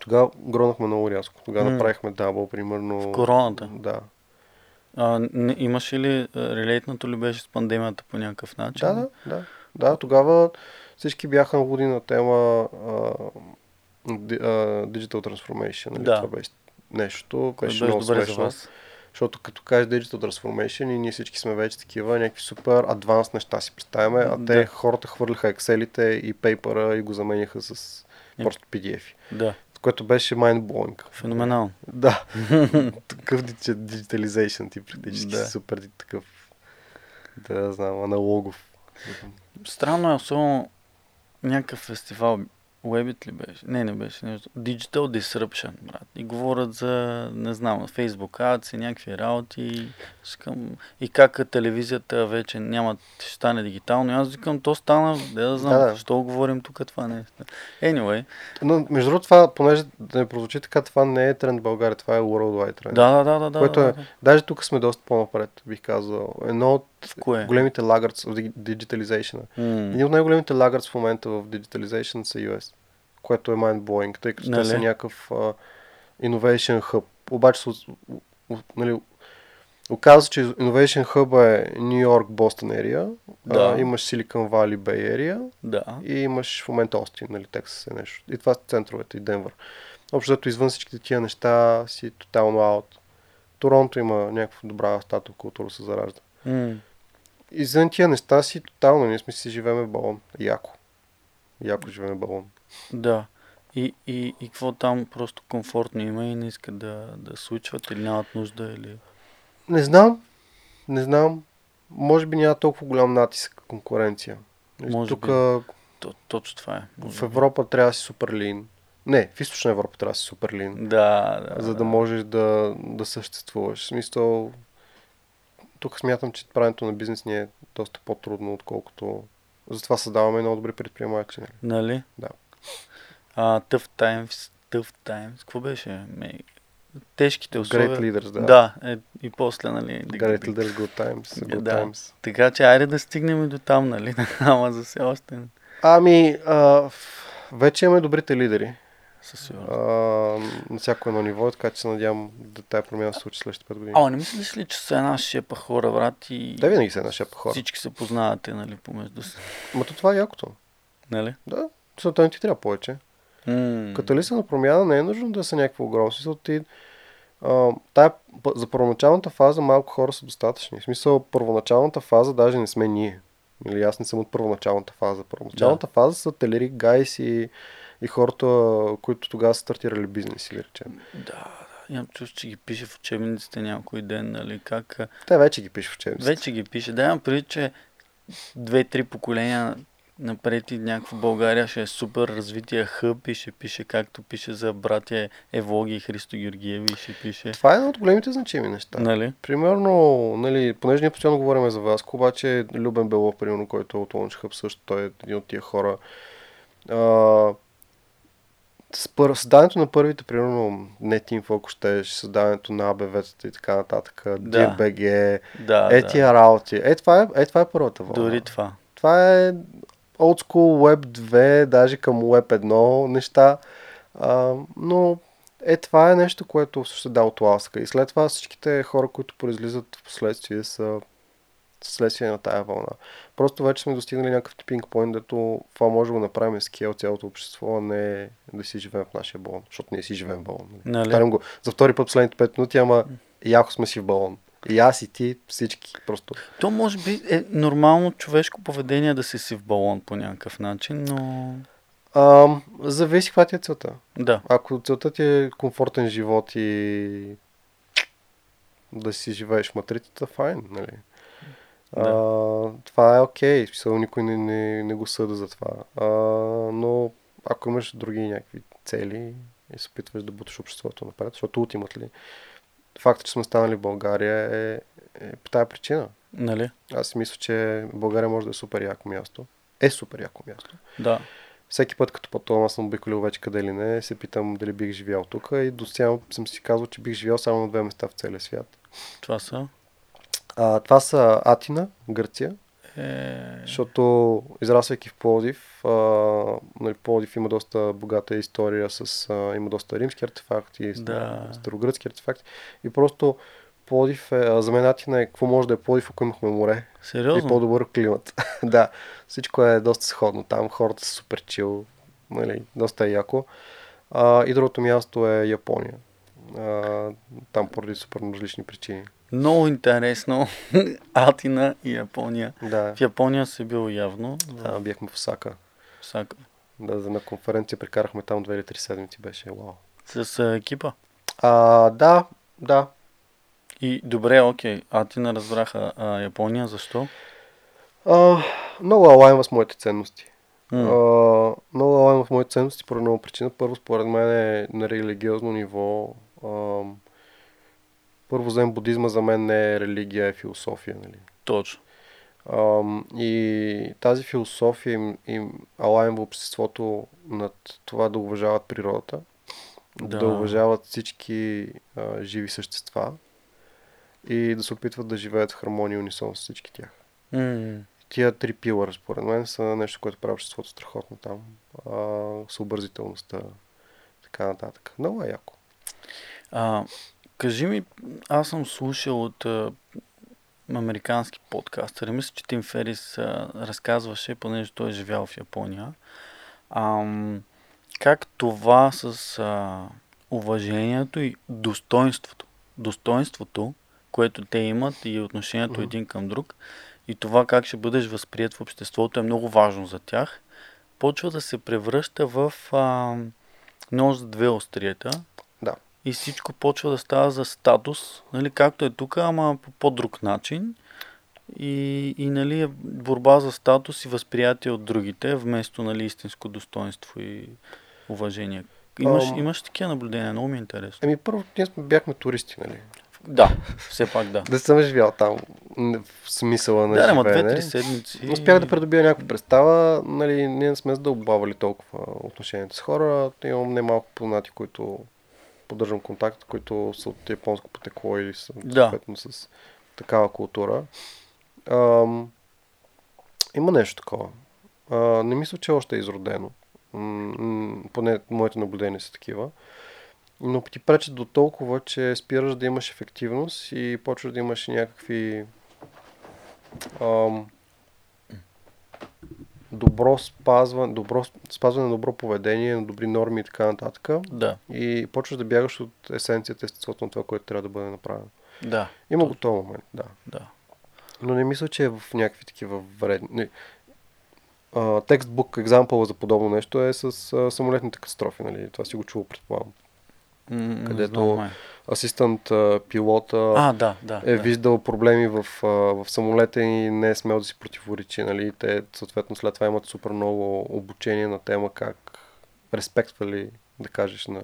тогава гронахме много рязко. Тогава М. направихме дабъл, примерно. В короната. Да. А, не, имаше ли, а, релейтнато ли беше с пандемията по някакъв начин? Да, да, да. Да, тогава всички бяха луди на тема а, Digital Transformation. Нали? Да. Това беше нещо, Което беше много добре за вас. Защото като кажеш Digital Transformation и ние всички сме вече такива, някакви супер адванс неща си представяме, а те Да. хората хвърляха Excel-ите и пейпера и го заменяха с Е. просто PDF. Да, Което беше mind-blowing. феноменално. Да. такъв digitalization ти практически Да. супер такъв да знам, аналогов. Странно е, особено някакъв фестивал. Webit ли беше? Не, не беше нещо. Digital Disruption, брат. И говорят за, не знам, Facebook Ads и някакви работи. И, искам, и как телевизията вече няма, ще стане дигитално. И аз викам, то стана, де да знам, Да, да, защо говорим тук това не е. Anyway, Но между другото това, понеже да не прозвучи така, това не е тренд в България, това е worldwide тренд. да, да, да, да. да, Което е, да. даже тук сме доста по-напред, бих казал. Едно от В кое? големите лагърц в ди- digitalization. М, Един от най-големите лагърц в момента в digitalization са US, което е mind-blowing, тъй като те са Нали? някакъв uh, innovation hub. Обаче, се нали, оказва че innovation hub е Нью Йорк, Бостон area, Да. а, имаш Silicon Valley, Bay Area, Да. и имаш в момента Остин, нали, Тексас е нещо. И това са центровете и Денвър. Общо зато извън всичките тия неща си тотално аут. Торонто има някаква добра стата култура се заражда. М, Извън тия неща си тотално, ние сме си живееме балон. Яко. Яко живееме балон. Да. И, и, и какво там просто комфортно има и не искат да, да случват или нямат нужда или... Не знам. Не знам. Може би няма толкова голям натиск конкуренция. Може Тук би. То, точно това е. може в би. Европа трябва да си супер лин. Не, в източна Европа трябва да си супер лин. Да, да. за да можеш да, да съществуваш. В смисъл, тук смятам, че правенето на бизнес ни е доста по-трудно, отколкото... Затова създаваме много добри предприемачи. Нали? Нали? Да. А, tough times, tough times. Какво беше? Ме... Тежките условия. Great leaders, да. Да, е, и после, нали? да Great leaders, good times. Good Да. times. Така че, айде да стигнем и до там, нали? Ама за все още. Ами, а, вече имаме добрите лидери Със сигурност. а, на всяко едно ниво, така че се надявам да тая промяна се случи следващите 5 години. Ама не мислиш ли, че са една шепа хора, брат, и Те винаги са една шепа хора. всички се познавате, нали, помежду си? Ма то това е якото. Нали? Да, защото не ти трябва повече. М, Каталиса на промяна не е нужно да са някакво огромно. Смисъл ти, а, тая, за първоначалната фаза малко хора са достатъчни. В смисъл, първоначалната фаза даже не сме ние. Или аз не съм от първоначалната фаза. Първоначалната фаза са Телерик Гайс и, и хората, които тогава са стартирали бизнес, или речем. Да, да. Имам чувство, че ги пише в учебниците някой ден, нали, как... Те вече ги пише в учебниците. Вече ги пише. Да, имам преди, че две-три поколения напред и някаква България ще е супер развитие хъб и ще пише както пише за братя Евлоги и Христо Георгиеви и ще пише. Това е едно от големите значими неща. Нали? Примерно, нали, понеже ние постоянно говорим за вас, обаче Любен Белов, примерно, който е от Launch Hub, също той е един от тия хора. А, с създаването на първите, примерно, не Team ако щеш, създаването на АБВ-тата и така нататък, Да. DBG, Да, е да. тия работи. Е, това е, е, това е първата вълна. Дори това. Това е old school Web 2, даже към Web 1 неща. А, но е, това е нещо, което също дава тласка. И след това всичките хора, които произлизат в последствие са следствие на тая вълна. Просто вече сме достигнали някакъв типинг point, дето това може да го направим скел цялото общество, а не да си живеем в нашия балон. Защото ние си живеем в балон. Нали? Нали? Го за втори път последните 5 минути, ама яко сме си в балон. И аз и ти, всички. Просто То може би е нормално човешко поведение да си си в балон по някакъв начин, но... Ам, зависи каква ти е целта. Да. Ако целта ти е комфортен живот и да си живееш в матрицата, файн, нали? Да. А, това е окей, okay. никой не, не, не го съда за това. А, но ако имаш други някакви цели и се опитваш да буташ обществото напред, защото ултимат ли, факта, че сме станали в България е, е по тази причина. Нали? Аз си мисля, че България може да е супер яко място. Е супер яко място. Да. Всеки път, като пътувам, аз съм обиколил вече къде ли не, се питам дали бих живял тук и до сега съм си казал, че бих живял само на две места в целия свят. Това са. А, това са Атина, Гърция, Е... защото израствайки в Плодив, а, нали, Плодив има доста богата история, с, а, има доста римски артефакти, Да. старогръцки артефакти и просто Плодив е, а, за мен Атина е какво може да е Плодив, ако имахме море и Сериозно? по-добър климат. да, всичко е доста сходно там, хората са супер чил, нали, доста е яко. А, и другото място е Япония. А, там поради супер различни причини. Много интересно. Атина и Япония. Да, В Япония си бил явно. да В бяхме в Осака. Осака. Да, за на конференция прекарахме там две или три седмици, беше вау. С а, екипа. А, да, да. И добре, окей. Атина разбраха а, Япония. Защо? А, много алайнва с моите ценности. М. А, много алайнва в моите ценности по много причина. Първо, според мен е на религиозно ниво. Първо, взем будизма за мен не е религия, е философия. Нали? Точно. Ам, и тази философия им, им алайнва обществото над това да уважават природата, да, Да. уважават всички а, живи същества и да се опитват да живеят в хармония и унисон с всички тях. М. Тия три пилъра, според мен, са нещо, което прави обществото страхотно там. А, съобразителността, така нататък. Много е яко. А, кажи ми, аз съм слушал от а, американски подкастъри. Мисля, че Тим Ферис а, разказваше, понеже той е живял в Япония. Ам, как това с а, уважението и достоинството, достоинството, което те имат и отношението Мгм. един към друг, и това как ще бъдеш възприят в обществото е много важно за тях, почва да се превръща в а, нож с две острията. Да. И всичко почва да става за статус, нали, както е тук, ама по по-друг начин. И, и нали, е борба за статус и възприятие от другите, вместо нали, истинско достоинство и уважение. Имаш, Ам. имаш такива наблюдения, много ми е интересно. Еми, първо, ние сме, бяхме туристи, нали? Да, все пак да. Да съм живял там, в смисъла на Да, живеене. две-три седмици. Успях да придобия някаква представа. Нали, ние не сме задълбавали толкова отношенията с хора. Имам немалко познати, които поддържам контакт, които са от японско потекло или са Да. съответно с такава култура. Ам, има нещо такова. А, не мисля, че още е изродено. М, поне моите наблюдения са такива. Но ти пречат до толкова, че спираш да имаш ефективност и почваш да имаш някакви ам, добро спазване, добро, спазване на добро поведение, на добри норми и така нататък. Да, И почваш да бягаш от есенцията, естеството на това, което трябва да бъде направено. да, Има го този момент, да. да. Но не мисля, че е в някакви такива вредни. текстбук екзампъл за подобно нещо е с а, самолетните катастрофи, нали? Това си го чувал, предполагам. Не Където знам. Асистент пилота А, да, да. е да. виждал проблеми в, в самолета и не е смел да си противоречи. Нали? Те съответно след това имат супер много обучение на тема как респектвали, да кажеш, на,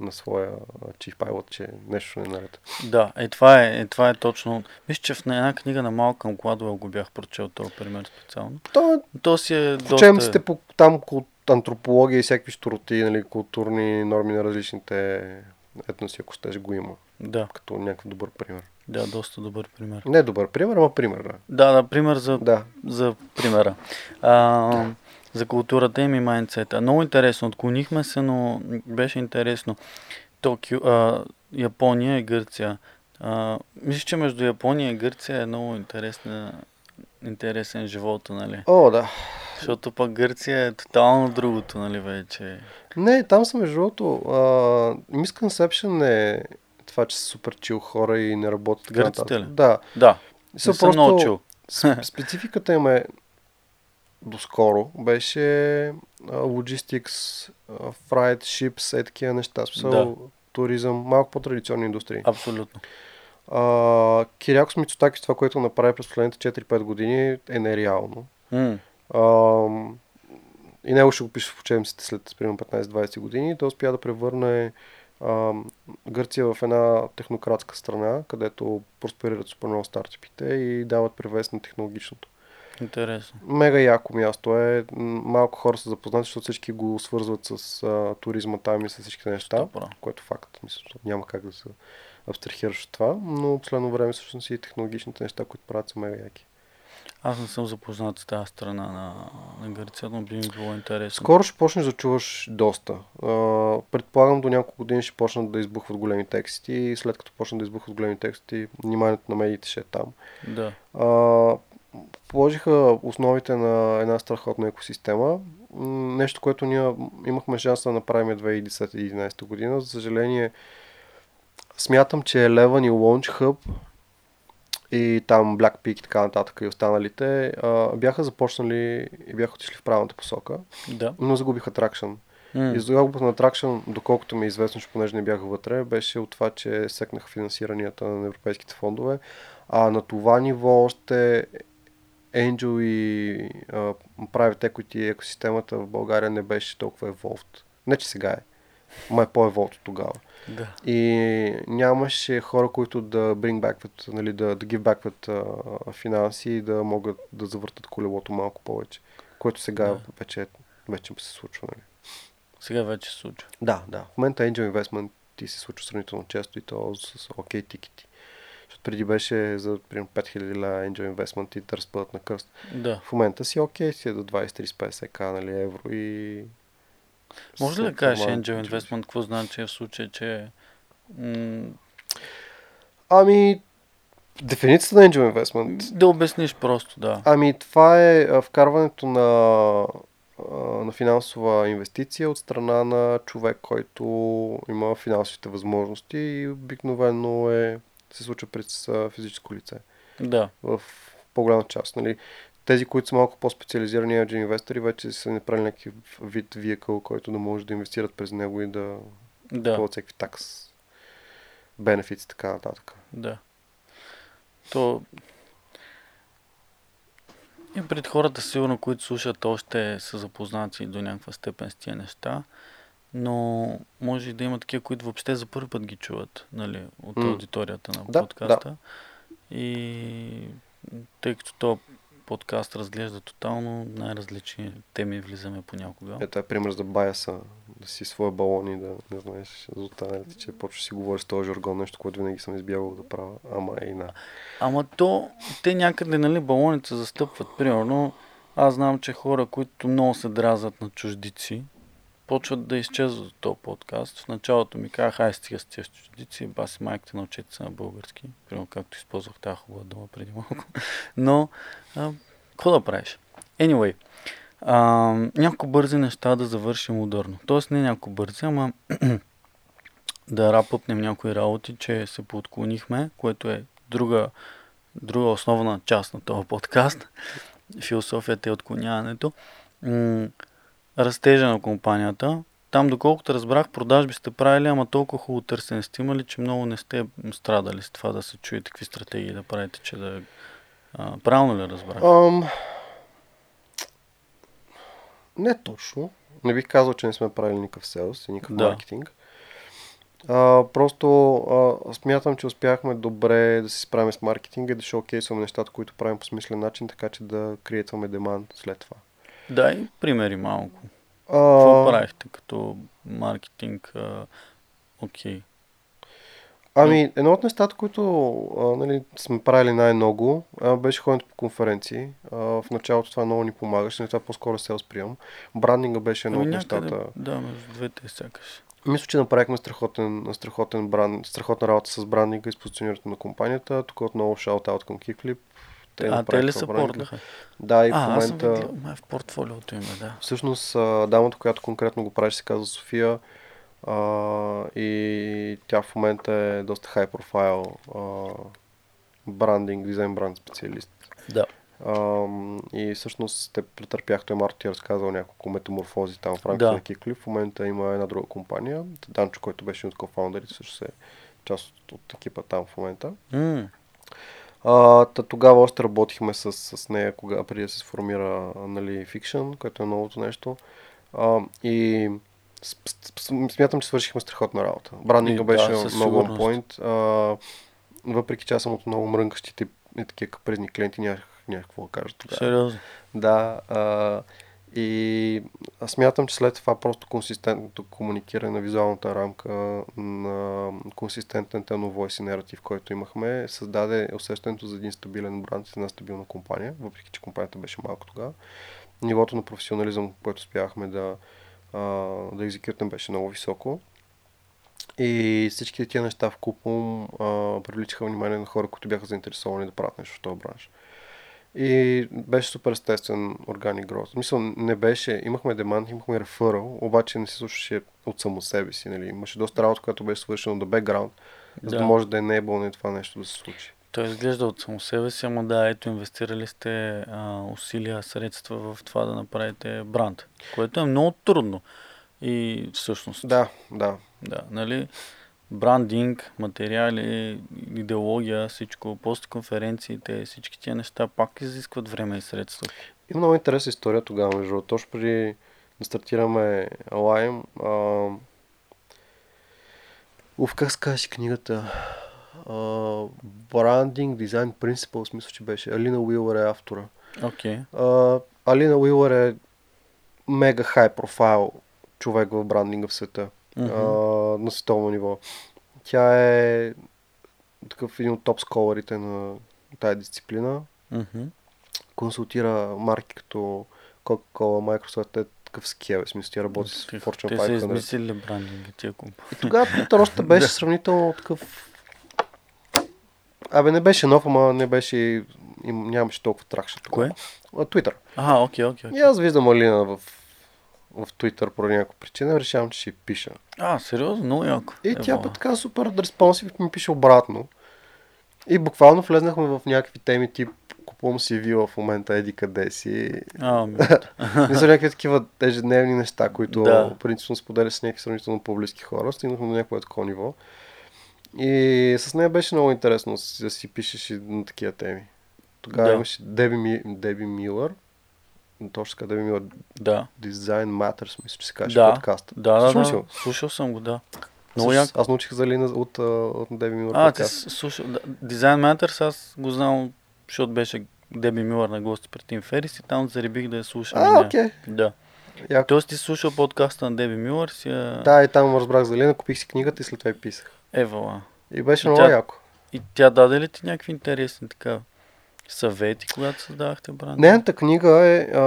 на своя чиф пайлот, че нещо не е наред. Да, е това е, е това е точно. Мисля, че в една книга на Малкъм Гладуел го бях прочел този пример специално. То, То си е доста... учебниците по там кул- антропология и всякакви штороти, нали, културни норми на различните етноси, ако щеш, го има. Да, Като някакъв добър пример. да, доста добър пример. Не добър пример, ама пример, да. Да, да, пример за, Да. за примера. А, за културата им и майндсета. Много интересно. Отклонихме се, но беше интересно. Токио, а, Япония и Гърция. А, мисля, че между Япония и Гърция е много интересна, интересен живота, нали? О, да. Защото пък Гърция е тотално другото, нали, вече. Не, там са между другото. Uh, Misconception е това, че са супер чил хора и не работят. Гърците ли? Да. Да, Са не съм много чул. с- Спецификата им е доскоро беше а, logistics, freight, ships, е такива неща. Смисъл, Да. туризъм, малко по-традиционни индустрии. Абсолютно. А, Кирякос Мицотаки, това, което направи през последните 4-5 години, е нереално. М, Ам, и него ще го пише в учебниците след примерно 15-20 години. Той успя да превърне ам, Гърция в една технократска страна, където просперират супер много стартъпите и дават превес на технологичното. интересно. Мега яко място е. Малко хора са запознати, защото всички го свързват с а, туризма там и с всичките неща, Добре. което е факт. Мисля, няма как да се абстрахираш от това, но последно време всъщност и технологичните неща, които правят са мега яки. Аз не съм запознат с тази страна на, на Гърция, но би ми било интересно. Скоро ще почнеш да чуваш доста. А, предполагам до няколко години ще почнат да избухват големи тексти и след като почнат да избухват големи тексти, вниманието на медиите ще е там. Да. А, положиха основите на една страхотна екосистема. Нещо, което ние имахме шанс да направим 2010-2011 година. За съжаление, смятам, че Eleven и Launch Hub и там Black Peak и така нататък и останалите а, бяха започнали и бяха отишли в правилната посока, Да. но загубиха тракшн. М, И загубата на тракшн, доколкото ми е известно, че понеже не бях вътре, беше от това, че секнаха финансиранията на европейските фондове. А на това ниво още Angel и а, Private Equity екосистемата в България не беше толкова evolved. Не, че сега е. Ма е по-evolved от тогава. Да. И нямаше хора, които да bring back, нали, да, да give back а, финанси и да могат да завъртат колелото малко повече. Което сега Да. вече, вече се случва. Нали. Сега вече се случва. Да, да. В момента Angel Investment ти се случва сравнително често и то с окей тикети. Защото преди беше за примерно 5000 ля Angel Investment и да разпъдат на кръст. Да. В момента си окей, си е до 20-30-50 к нали, евро и... Може ли да кажеш Angel. Investment, какво значи в случай, че м- Ами, дефиницията на Angel Investment да обясниш просто, да. Ами това е вкарването на, на финансова инвестиция от страна на човек, който има финансовите възможности и обикновено е, се случва през физическо лице. Да. В по-голяма част. Нали. Тези, които са малко по-специализирани angel инвестори, вече са направили някакъв вид виекъл, който да може да инвестират през него и да Да. ползват всеки такс, бенефици и така нататък. Да. То... И пред хората, сигурно, които слушат, още са запознати до някаква степен с тия неща, но може да има такива, които въобще за първи път ги чуват, нали, от аудиторията на Да, подкаста. И тъй като то подкаст разглежда тотално най-различни теми, влизаме понякога. Ето е пример за баяса, да си своя балон и да не знаеш за останалите, че почваш си говориш с този жаргон, нещо, което винаги съм избягал да правя, ама и на. Ама то, те някъде, нали, балоните застъпват. Примерно, аз знам, че хора, които много се дразат на чуждици, почват да изчезват от този подкаст. В началото ми казах, ай стига с тези чуждици, баси майките научете се на български. Примерно, както използвах тази хубава дума преди малко. Но, а, какво да правиш? Anyway, а, няколко бързи неща да завършим ударно. Тоест не няколко бързи, ама да рапъпнем някои работи, че се поотклонихме, което е друга, друга основна част на този подкаст. Философията е отклоняването. Растежа на компанията. Там, доколкото разбрах, продажби сте правили, ама толкова хубаво търсене сте имали, че много не сте страдали с това да се чуете какви стратегии да правите, че да... А, правилно ли разбрах? Ам... Не точно. Не бих казал, че не сме правили никакъв селс и никакъв Да. маркетинг. А, просто а, смятам, че успяхме добре да се справим с маркетинга и да шоукейсваме нещата, които правим по смислен начин, така че да креатваме демант след това. Дай примери малко. Какво А, правихте като маркетинг? Окей. Ами, едно от нещата, които а, нали, сме правили най-много, а, беше ходенето по конференции. А, в началото това много ни помагаше, но това по-скоро се прием. Брандинга беше едно Ами от някъде, нещата. да, между двете сякаш. Мисля, че направихме страхотен, страхотен бранд, страхотна работа с брандинга и с позиционирането на компанията. Тук отново шаут-аут към Kicklip. а, те ли са порнаха? Да, и в А, аз съм момента... видял, май в портфолиото им е, да. Всъщност, а, дамата, която конкретно го прави, се казва София. А, и тя в момента е доста хай профайл брандинг, дизайн бранд специалист. Да. Ам, и всъщност те претърпях, той Марто ти е разказал няколко метаморфози там в рамките Да. на Кикли. В момента има една друга компания. Данчо, който беше от кофаундерите, също е част от, от екипа там в момента. М, А, та, тогава още работихме с, с нея, кога, преди да се сформира нали, Fiction, което е новото нещо. А, и смятам, че свършихме страхотна работа. Беше да, със много on point. А, въпреки че аз съм от много мрънкащите и такива капризни клиенти, нямах, нямах какво да кажа тогава. сериозно. Да. А, и аз смятам, че след това просто консистентното комуникиране на визуалната рамка, на консистентен voice и наратив, който имахме, създаде усещането за един стабилен бранд и една стабилна компания, въпреки че компанията беше малко тогава. Нивото на професионализъм, което успяхме да, да екзекютнем, беше много високо. И всички тия неща в купом привличаха внимание на хора, които бяха заинтересовани да правят нещо в този бранш. И беше супер естествен органик growth. В Смисъл, не беше, имахме демант, имахме реферал, обаче не се слушаше от само себе си. Нали. Имаше доста работа, която беше свършена до бекграунд, за да Да. може да е enable това нещо да се случи. Той изглежда от само себе си, ама да, ето инвестирали сте а, усилия, средства в това да направите бранд, което е много трудно. И всъщност, Да, да. да нали, брандинг, материали, идеология, всичко, постконференциите, всички тия неща пак изискват време и средства. Има много интересна история тогава, между. Точно преди да стартираме Lime, а... Уф, как се казваше книгата? Branding Design Principles, мисля, че беше. Алина Уилър е автора. А, Алина Уилър е мега хай профайл човек в брандинга в света. Мгм. а, на световно ниво. Тя е такъв един от топ сколарите на тая дисциплина. Мгм. Консултира марки като Coca-Cola, Microsoft, е такъв ския, в смисъл тя работи с Fortune Те са 500. измислили брандинга, тия компании. И тогава Pinterest беше сравнително такъв... Абе, не беше нов, ама не беше... и нямаше толкова тракша. Кое? А, Twitter. Ага, окей, окей. И аз виждам Алина в, в Twitter по някаква причина, решавам, че ще й пиша. А, сериозно, много яко. И тя Ево. пък така супер респонсив ми пише обратно. И буквално влезнахме в някакви теми тип купувам си вила в момента еди къде си. А, Не са някакви такива ежедневни неща, които Да. принципно споделя с някакви сравнително по-близки хора. Стигнахме до някакво такова ниво. И с нея беше много интересно да си- пишеш и на такива теми. Тогава Да. имаше Деби, Деби Милър. Точно така, Деби Милър. да. Design Matters, мисля, че се каже Да. подкаст. Да, да, Слушаш ли да. Слушал съм го, да. Много яко. Аз научих за Лина от, от Деби Милър А, ти подкаст. с- слушал. Да, Design Matters, аз го знам, защото беше Деби Милър на гости пред Тим Ферис и там заребих да я слушам. и А, окей. Да. Яко. Тоест ти слушал подкаста на Деби Милър, си я... Да, и там разбрах за Лина, купих си книгата и след това я писах. Евала. И беше И много тя- яко. И тя даде ли ти някакви интересни така съвети, когато създавахте бранда? Нейната книга е а,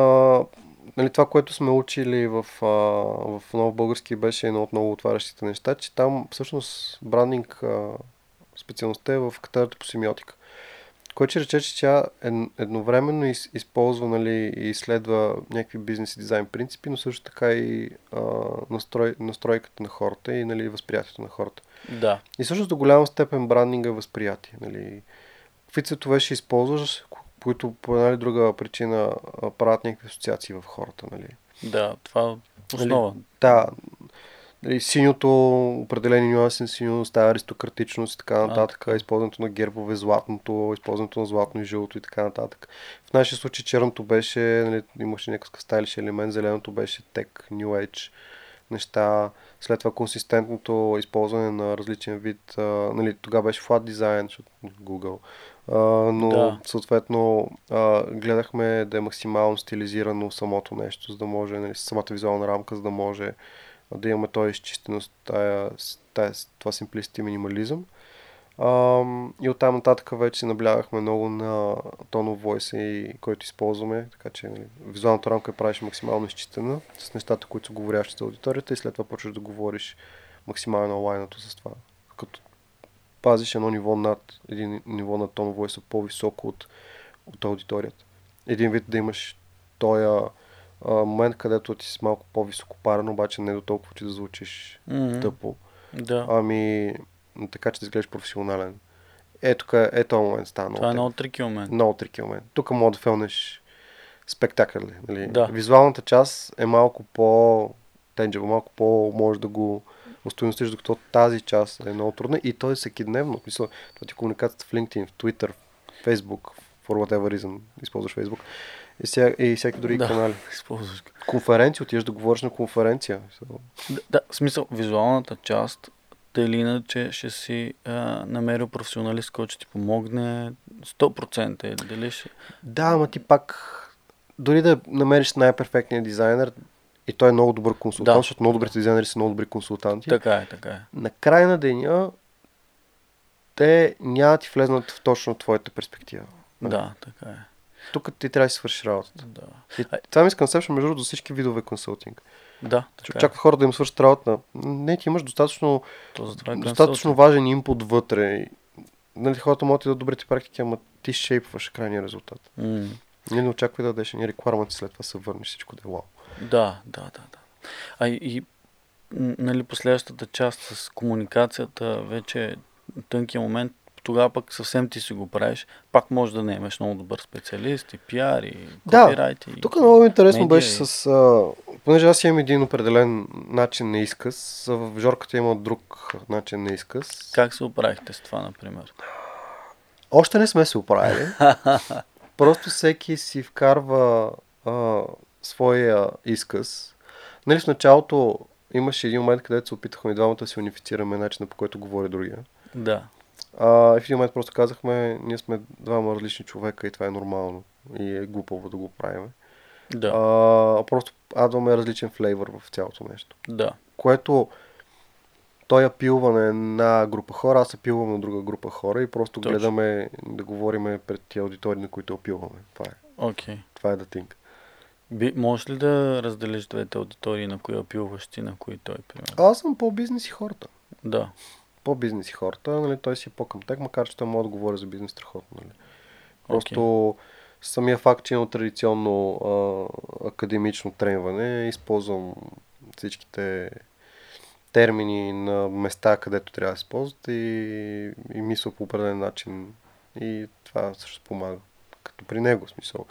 нали, това, което сме учили в, а, в нов български беше едно от много отварящите неща, че там всъщност брандинг а, специалността е в катедрата по семиотика. Което ще рече, че тя ед- едновременно из, използва нали, и изследва някакви бизнес и дизайн принципи, но също така и а, настрой, настройката на хората и нали, възприятието на хората. Да. И всъщност до голяма степен брандинга е възприятие. Нали. Какви цветове ще използваш, ко- които по една или друга причина а, правят някакви асоциации в хората. Нали. Да, това е основа. Да, нали, синьото, определени нюанси на синьо, става аристократичност и така нататък, така. използването на гербове, златното, използването на златно и жълто и така нататък. В нашия случай черното беше, нали, имаше някакъв стайлиш елемент, зеленото беше тек, New Age неща, след това консистентното използване на различен вид, а, нали, тогава беше flat design, защото Google, а, но Да. съответно а, гледахме да е максимално стилизирано самото нещо, за да може, нали, самата визуална рамка, за да може а, да имаме този изчистеност, тая, тая, това simplicity и минимализъм. Ам, и оттам нататък вече наблягахме много на of voice, и, който използваме, така че нали, визуалната рамка я правиш максимално изчистена с нещата, които са говорящи за аудиторията и след това почваш да говориш максимално алайнато с това. Като пазиш едно ниво над, един ниво на of voice по-високо от, от аудиторията. Един вид да имаш този момент, където ти си малко по-високо парен, обаче не до толкова, че да звучиш Мгм. тъпо. Да. Ами, така че да изглеждаш професионален. Е, тук е, е този момент много. Това е много трики момент. много трики момент. Тук мога да филнеш спектакъл. Нали? Да. Визуалната част е малко по тенджево, малко по може да го устойностиш, докато тази част е много трудна и то е всеки дневно. Мисля, това ти е комуникацията в LinkedIn, в Twitter, в Facebook, for whatever reason, използваш Facebook и, ся, и всеки други Да. канали. Използваш. Конференция, отиваш да говориш на конференция. Да, да, в смисъл, визуалната част, тъй или иначе ще си а, намерил професионалист, който ще ти помогне 100% или дали ще... Да, ама ти пак, дори да намериш най-перфектния дизайнер, и той е много добър консултант, Да. защото много добрите дизайнери са много добри консултанти. Така е, така е. на края на деня те няма ти влезнат в точно твоята перспектива. Да, така е. Тук ти трябва да си свършиш работата. Да, И това ми консепшн между другото всички видове консултинг. да така е. очакват хората да им свършат работа. Не, ти имаш достатъчно, е достатъчно важен импут вътре. Нали, хората могат да добрите практики, ама ти шейпваш крайния резултат. М, Не, не очаквай да дадеш ни реквармент след това се върнеш всичко да е вау. Да, да, да, да. А и, нали, последващата част с комуникацията вече е тънкия момент, тогава пък съвсем ти си го правиш. Пак може да не имаш много добър специалист и пиар и Да, копирайт. и... Тук много интересно медия беше и- с... А, понеже аз имам един определен начин на изказ, в Жорката има друг начин на изказ. Как се оправихте с това, например? Още не сме се оправили. Просто всеки си вкарва а, своя изказ. Нали в началото имаше един момент, където се опитахме и двамата да си унифицираме начина по който говори другия. Да. А, в един момент просто казахме, ние сме двама различни човека и това е нормално. И е глупаво да го правим. Да. А, просто адваме различен флейвър в цялото нещо. Да. Което той апилване на група хора, аз апилвам на друга група хора и просто Точно. гледаме да говориме пред тия аудитории, на които апилваме. Това е. Окей. Това е да think. Би, можеш ли да разделиш двете аудитории, на кои апилваш ти, на кои той, примерно? Аз съм по-бизнес и хората. Да. По-бизнес и хората, нали, той си е по-към тях, макар че той може да говори за бизнес страхотно. Нали. Просто самия факт, че имам традиционно а, академично тренване, използвам всичките термини на места, където трябва да се използват и, и мисля по определен начин. И това също помага. Като при него, смисъл.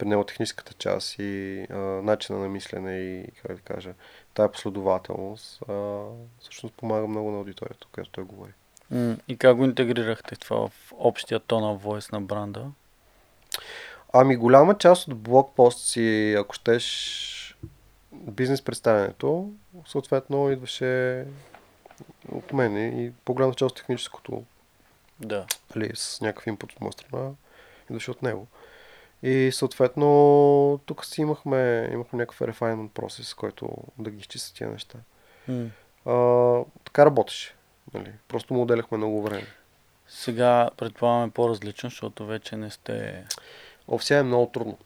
При него техническата част и а, начина на мислене и, как да кажа, тая последователност а, всъщност помага много на аудиторията, която той говори. И как го интегрирахте това в общия тон на войс на бранда? Ами голяма част от блокпост си, ако щеш бизнес представянето, съответно идваше от мен и по-голяма част от техническото, Да. нали, с някакъв инпут от моя страна, идваше от него. И съответно тук си имахме, имахме някакъв refinement процес, който да ги изчиства тия неща. М. А, така работеше. Нали. Просто му отделяхме много време. Сега предполагаме по-различно, защото вече не сте... О, сега е много трудно.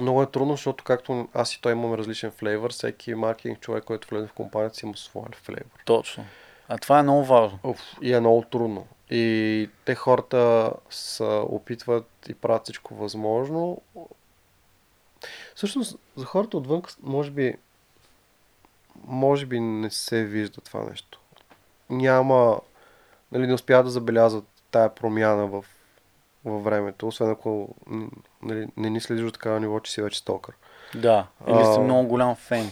Много е трудно, защото както аз и той имаме различен флейвър, всеки маркетинг човек, който влезе в компанията си има своя флейвър. Точно. А това е много важно. Оф, и е много трудно. И те хората се опитват и правят всичко възможно. Всъщност, за хората отвън, може би, може би не се вижда това нещо. Няма, нали, не успяват да забелязват тая промяна в, във времето, освен ако нали, не ни следиш до такава ниво, че си вече стокър. Да. Или си А. много голям фен.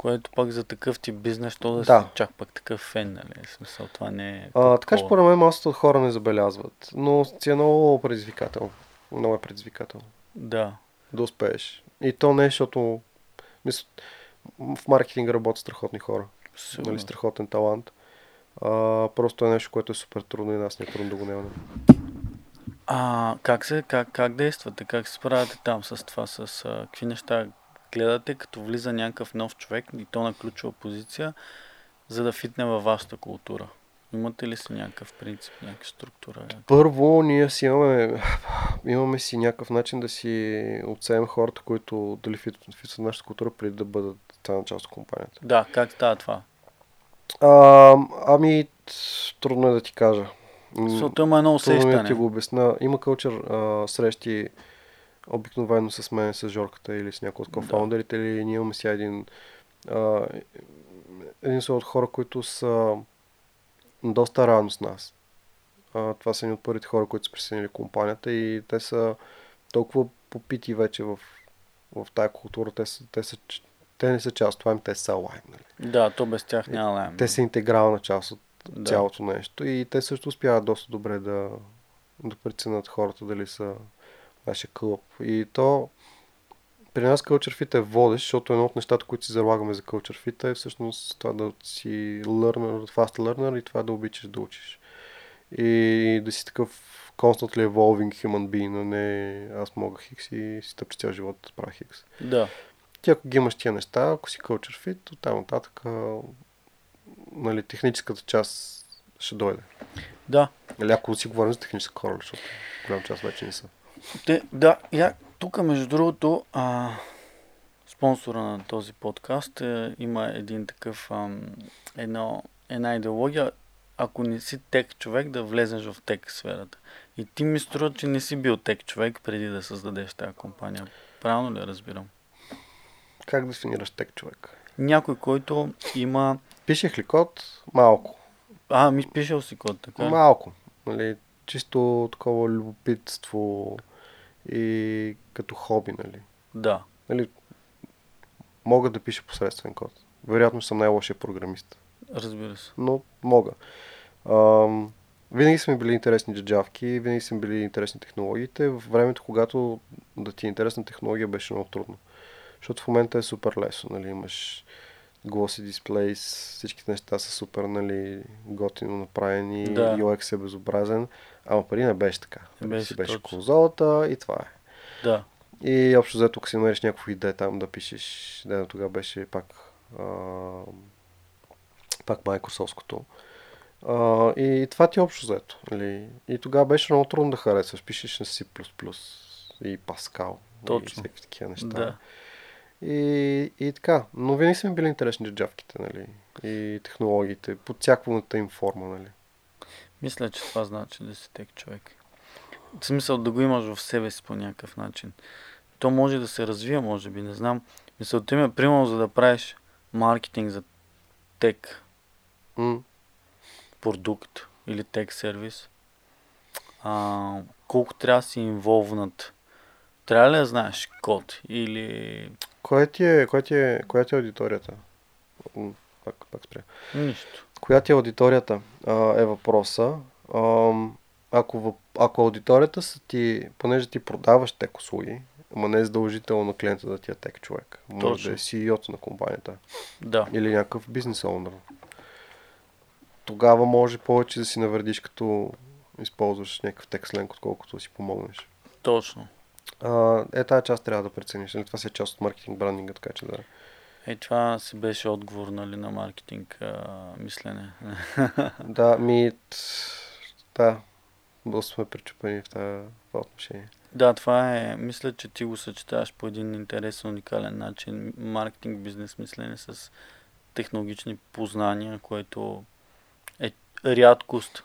Което пък за такъв тип бизнес, то да, Да. си чак пък такъв фен, нали? В смисъл, това не е... А, така че според мен масата от хора не забелязват, но си е много предизвикателно. Много е предизвикателно. Да. да успееш. И то не е, защото мисля, в маркетинга работят страхотни хора. Сигурно. Нали, страхотен талант. А, просто е нещо, което е супер трудно и нас не е трудно да го нямаме. А как, се, как, как действате? Как се справяте там с това? С а, какви неща гледате, като влиза някакъв нов човек и то на ключова позиция, за да фитне във вашата култура? Имате ли си някакъв принцип, някаква структура? Първо, ние си имаме, имаме си някакъв начин да си оценим хората, които дали фитват нашата култура, преди да бъдат цялна част от компанията. Да, как става това? А, ами, трудно е да ти кажа. Защото има едно Трудно ми е да ти усещане. го обясна. Има кълчър а, срещи обикновено с мен, с Жорката или с някой от Да. кофаундерите, или ние имаме сега един а, един са от хора, които са доста рано с нас. А, това са едни от първите хора, които са присъединили компанията и те са толкова попити вече в, в тая култура. Те, са, те, са, те не са част от това, те са лайм. Нали? Да, то без тях няма лайм. Те са интегрална част от Да. цялото нещо и те също успяват доста добре да, да преценят хората дали са нашия клуб. И то при нас Culture Fit е водещ, защото едно от нещата, които си залагаме за Culture Fit е всъщност това да си learner, fast learner и това да обичаш да учиш. И да си такъв constantly evolving human being, а не аз мога хикс и си тъпча цял живот да правя хикс. Да. Ти ако ги имаш тия неща, ако си culture fit, оттам нататък нали, техническата част ще дойде. Да. Или ако си говорим за техническа хора, защото голям част вече не са. Те, да, я, тук между другото, а, спонсора на този подкаст е, има един такъв, ам, едно, една идеология, ако не си тек човек, да влезеш в тек сферата. И ти ми струва, че не си бил тек човек преди да създадеш тази компания. Правилно ли разбирам? Как дефинираш тек човек? Някой, който има... Пишех ли код? Малко. А, ми пишел си код, така? Малко. Нали, чисто такова любопитство и като хоби, нали. Да. нали мога да пиша посредствен код. Вероятно съм най-лошия програмист. Разбира се. но мога. Ам, винаги са ми били интересни джаджавки, винаги са ми били интересни технологиите. В времето, когато да ти е интересна технология, беше много трудно. Защото в момента е супер лесно, нали, имаш glossy displays, всичките неща са супер, нали, готино направени, Да. UX е безобразен, ама преди не беше така. Не беше си беше точно. конзолата и това е. Да. И общо взето, ако си намериш някаква идея там да пишеш, да, тогава беше пак, а, пак Microsoftското. А, и това ти е общо взето. Нали? И тогава беше много трудно да харесваш. Пишеш на C++ и Pascal. И Точно. всеки такива неща. Да. И, и така. Но винаги са ми били интересни джавките, нали? И технологиите, под всякаквата им форма, нали? Мисля, че това значи да си тек човек. В смисъл да го имаш в себе си по някакъв начин. То може да се развие, може би, не знам. Мисълта ми е, примерно, за да правиш маркетинг за тек М- продукт или тек сервис, а, колко трябва да си инволвнат. Трябва ли да знаеш код или Коя ти е, коя ти е, коя ти е аудиторията? Пак, пак спря. нищо? Коя ти е аудиторията е въпроса. Ако, ако аудиторията са ти, понеже ти продаваш тек услуги, ама не е задължително на клиента да ти е тек човек. Може да е CEO-то на компанията Да. или някакъв бизнес оунър. Тогава може повече да си навредиш, като използваш някакъв тек сленг, отколкото си помогнеш. Точно. А, е, тази част трябва да прецениш. Това си е част от маркетинг брандинга, така че да. Е, това си беше отговор нали, на маркетинг а, мислене. Да, ми... Да, доста сме причупени в това, това отношение. Да, това е. Мисля, че ти го съчетаваш по един интересен, уникален начин. Маркетинг, бизнес мислене с технологични познания, което е рядкост.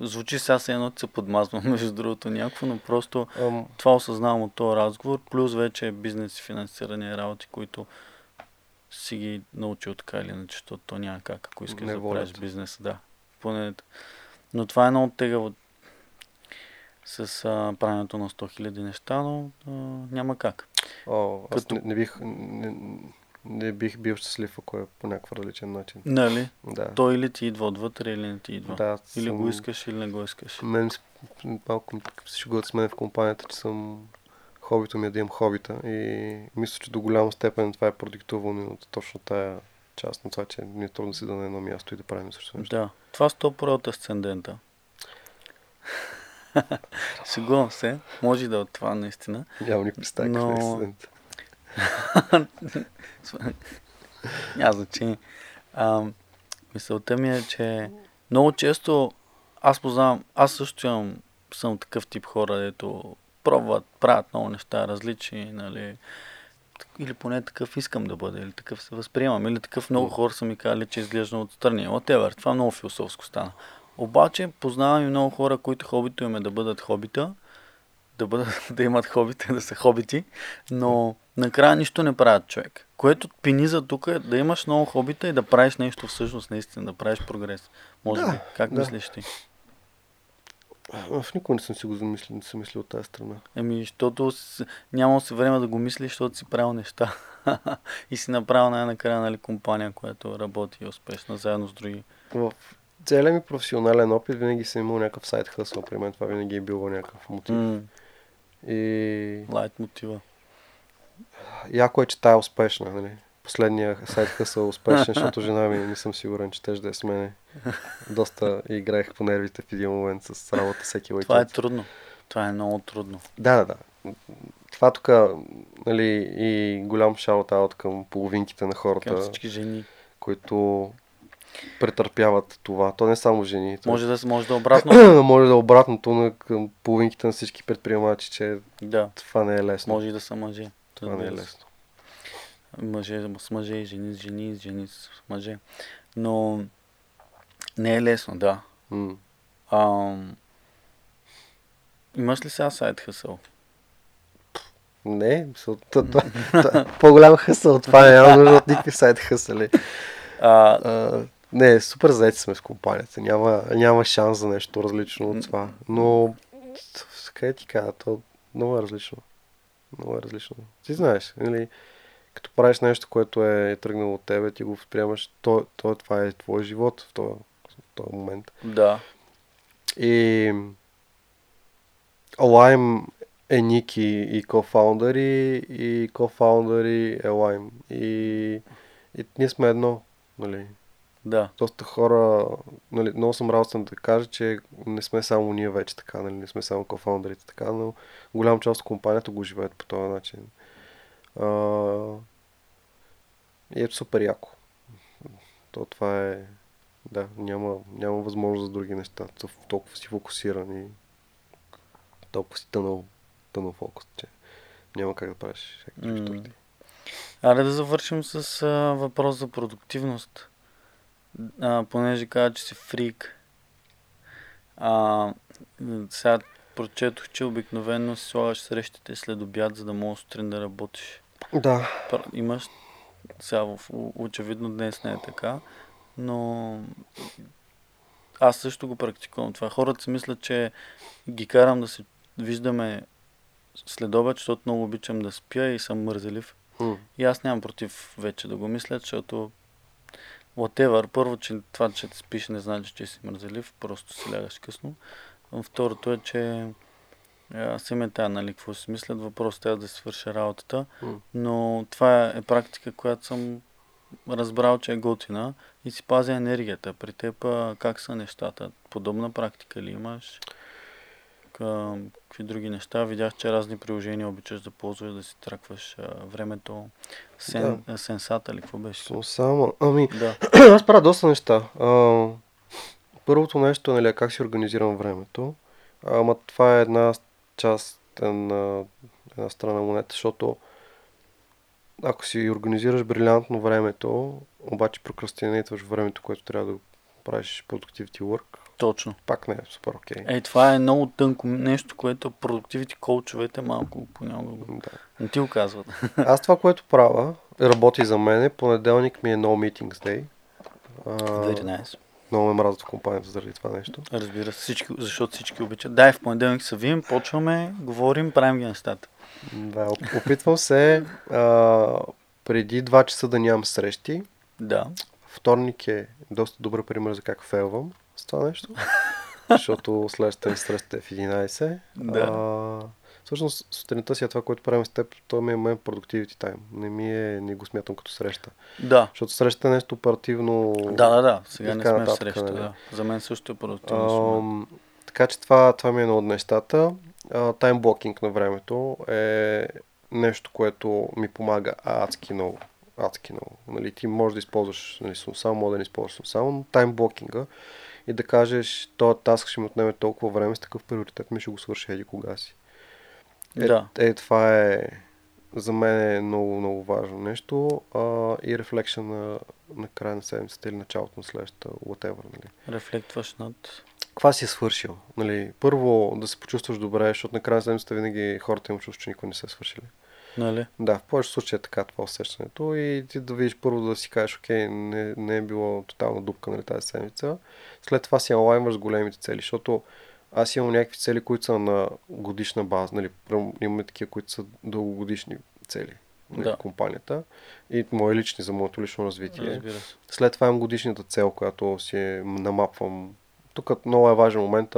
Звучи сега се едно, се подмазвам, между другото някакво, но просто Ам, това осъзнавам от този разговор, плюс вече бизнес и финансиране работи, които си ги научил така или иначе, защото то няма как, ако искаш да правиш бизнес, да. Поне... Но това е много тегаво с а, правенето на 100 000 неща, но а, няма как. о, аз Като- не, не, бих, не, не бих бил щастлив, ако е по някакъв различен начин. Нали? Да. Той или ти идва отвътре, или не ти идва. да или съм- го искаш, или не го искаш. Мен малко се шегуват с мен в компанията, че съм хобито ми е да имам хобита и мисля, че до голяма степен това е продиктувано от точно тая част на това, че ми е трудно да седа на едно място и да правим също нещо. Да. Това 100% от асцендента. Шегувам се. Може да е от това наистина. Няма ни представя Но- е. Няма значение. Мисълта ми е, че много често аз познавам, аз също имам, съм такъв тип хора, дето пробват, правят много неща различни, нали, или поне такъв искам да бъда, или такъв се възприемам, или такъв много хора са ми казали, че изглеждам отстрани. Whatever, това много философско стана. Обаче познавам и много хора, които хобито им е да бъдат хобита, да, бъдат, да имат хобита, да са хобити, но накрая нищо не правят човек. Което пини за тук е да имаш много хобита и да правиш нещо всъщност наистина, да правиш прогрес. Може Да, би. Как да. мислиш ти? В никога не съм си го замислил, не съм мислил от тази страна. Еми, защото нямал си време да го мислиш, защото си правил неща. и си направил най-накрая нали, компания, която работи успешно заедно с други. В целият ми професионален опит винаги съм имал някакъв сайт хъсъл. При мен това винаги е било някакъв мотив. М, И лайт мотива. Яко е, че тая е успешна. Нали? Последния сайт хъсъл е успешен, защото жена ми не съм сигурен, че теж да е с мене. Доста играех по нервите в един момент с работа всеки уикенд. Това е трудно. Това е много трудно. Да, да, да. Това тук, нали, и голям шаут-аут към половинките на хората, Към всички жени. които претърпяват това. То не е само жени. То Може да, може да е обратно. може да е обратното на към половинките на всички предприемачи, че да. това не е лесно. Може и да са мъже. Това не е се. лесно. Мъже с мъже, жени с жени, жени с мъже. Но не е лесно, да. М. Ам... Имаш ли сега сайт хъсъл? Не, по-голям хъсъл това няма нужда от никакви сайт хъсали. А, А, не, супер заети сме с компанията. Няма, няма шанс за нещо различно от това. Но, къде ти кажа, то много е различно. Много е различно. Ти знаеш, нали, като правиш нещо, което е тръгнало от тебе, ти го възприемаш, то, то това е твой живот в този, в този момент. да. И Lime е Ник и, и кофаундъри, и кофаундъри е Lime. И, и ние сме едно, нали. Да. Доста хора, нали, много съм радостен да кажа, че не сме само ние вече така, нали, не сме само кофаундърите така, но голяма част от компанията го живеят по този начин. А, и е супер яко. То това е, да, няма, няма възможност за други неща. То- Толкова си фокусиран и толкова си тънал, тънал фокус, че няма как да правиш всякакви структури. Аре да завършим с а, въпрос за продуктивност. А, понеже каза, че си фрик. А, сега прочетох, че обикновено си слагаш срещите след обяд, за да можеш сутрин да работиш. Да, Имаш сега очевидно днес не е така, но аз също го практикувам това. Хората си мислят, че ги карам да се виждаме след обед, защото много обичам да спя и съм мързелив. М. И аз нямам против вече да го мисля, защото whatever, първо, че това, че спиш не значи, че си мързелив, просто си лягаш късно. Второто е, че аз е тая, нали, какво си мислят, въпросът е да си свърша работата, но това е практика, която съм разбрал, че е готина и си пазя енергията. При теб как са нещата? Подобна практика ли имаш? Ка- Какви други неща? Видях, че разни приложения обичаш да ползваш, да си тракваш а, времето. Сен, а, сенсата ли, какво беше? съм само. Ами, Да. аз правя доста неща. А, първото нещо е нали, как си организирам времето. Ама това е една част на една страна на монета, защото ако си организираш брилянтно времето, обаче прокрастинейтваш времето, което трябва да правиш productivity work, Точно. пак не е супер окей. Ей, това е много тънко нещо, което продуктивите коучовете малко понякога Да. не ти го казват. Аз това, което правя, работи за мен. Понеделник ми е No Meetings Day. Very nice. много ме мразят в компанията заради това нещо. Разбира се, всички, защото всички обичат. Дай, в понеделник се видим, почваме, говорим, правим ги нещата. Да, оп- опитвам се а, преди 2 часа да нямам срещи. Да. Вторник е доста добър пример за как фейлвам с това нещо. защото следващата ми среща е в 11. Да. А, всъщност сутринта си е това, което правим с теб, то ми е мен productivity time. Не ми е, не го смятам като среща. Да. Защото среща е нещо оперативно. Да, да, да. Сега не сме в нататък, среща. нали. Да. За мен също е продуктивно. Ам, така че това, това ми е едно от нещата. Таймблокинг на времето е нещо, което ми помага адски много. Адски много. Нали, ти можеш да използваш нали, само, може да не използваш само, но таймблокинга и да кажеш, този таск ще ми отнеме толкова време, с такъв приоритет ми ще го свърша еди кога си. Е, Да. е, това е за мен е много, много важно нещо а, и рефлекшн на, на края на седмицата или началото на следващата, whatever. Нали Рефлектваш над... каква си е свършил. Нали, първо да се почувстваш добре, защото на края на седмицата винаги хората имат чувство, че никой не се е свършили. Нали? Да, в повечето случаи е така това усещането и ти да видиш първо да си кажеш, окей, не, не е било тотална дупка нали, тази седмица. След това си онлайнваш с големите цели, защото аз имам някакви цели, които са на годишна база. Нали, имаме такива, които са дългогодишни цели на Да. компанията и мои лични за моето лично развитие. Разбира се. След това имам годишната цел, която си намапвам. Тук много е важен момент,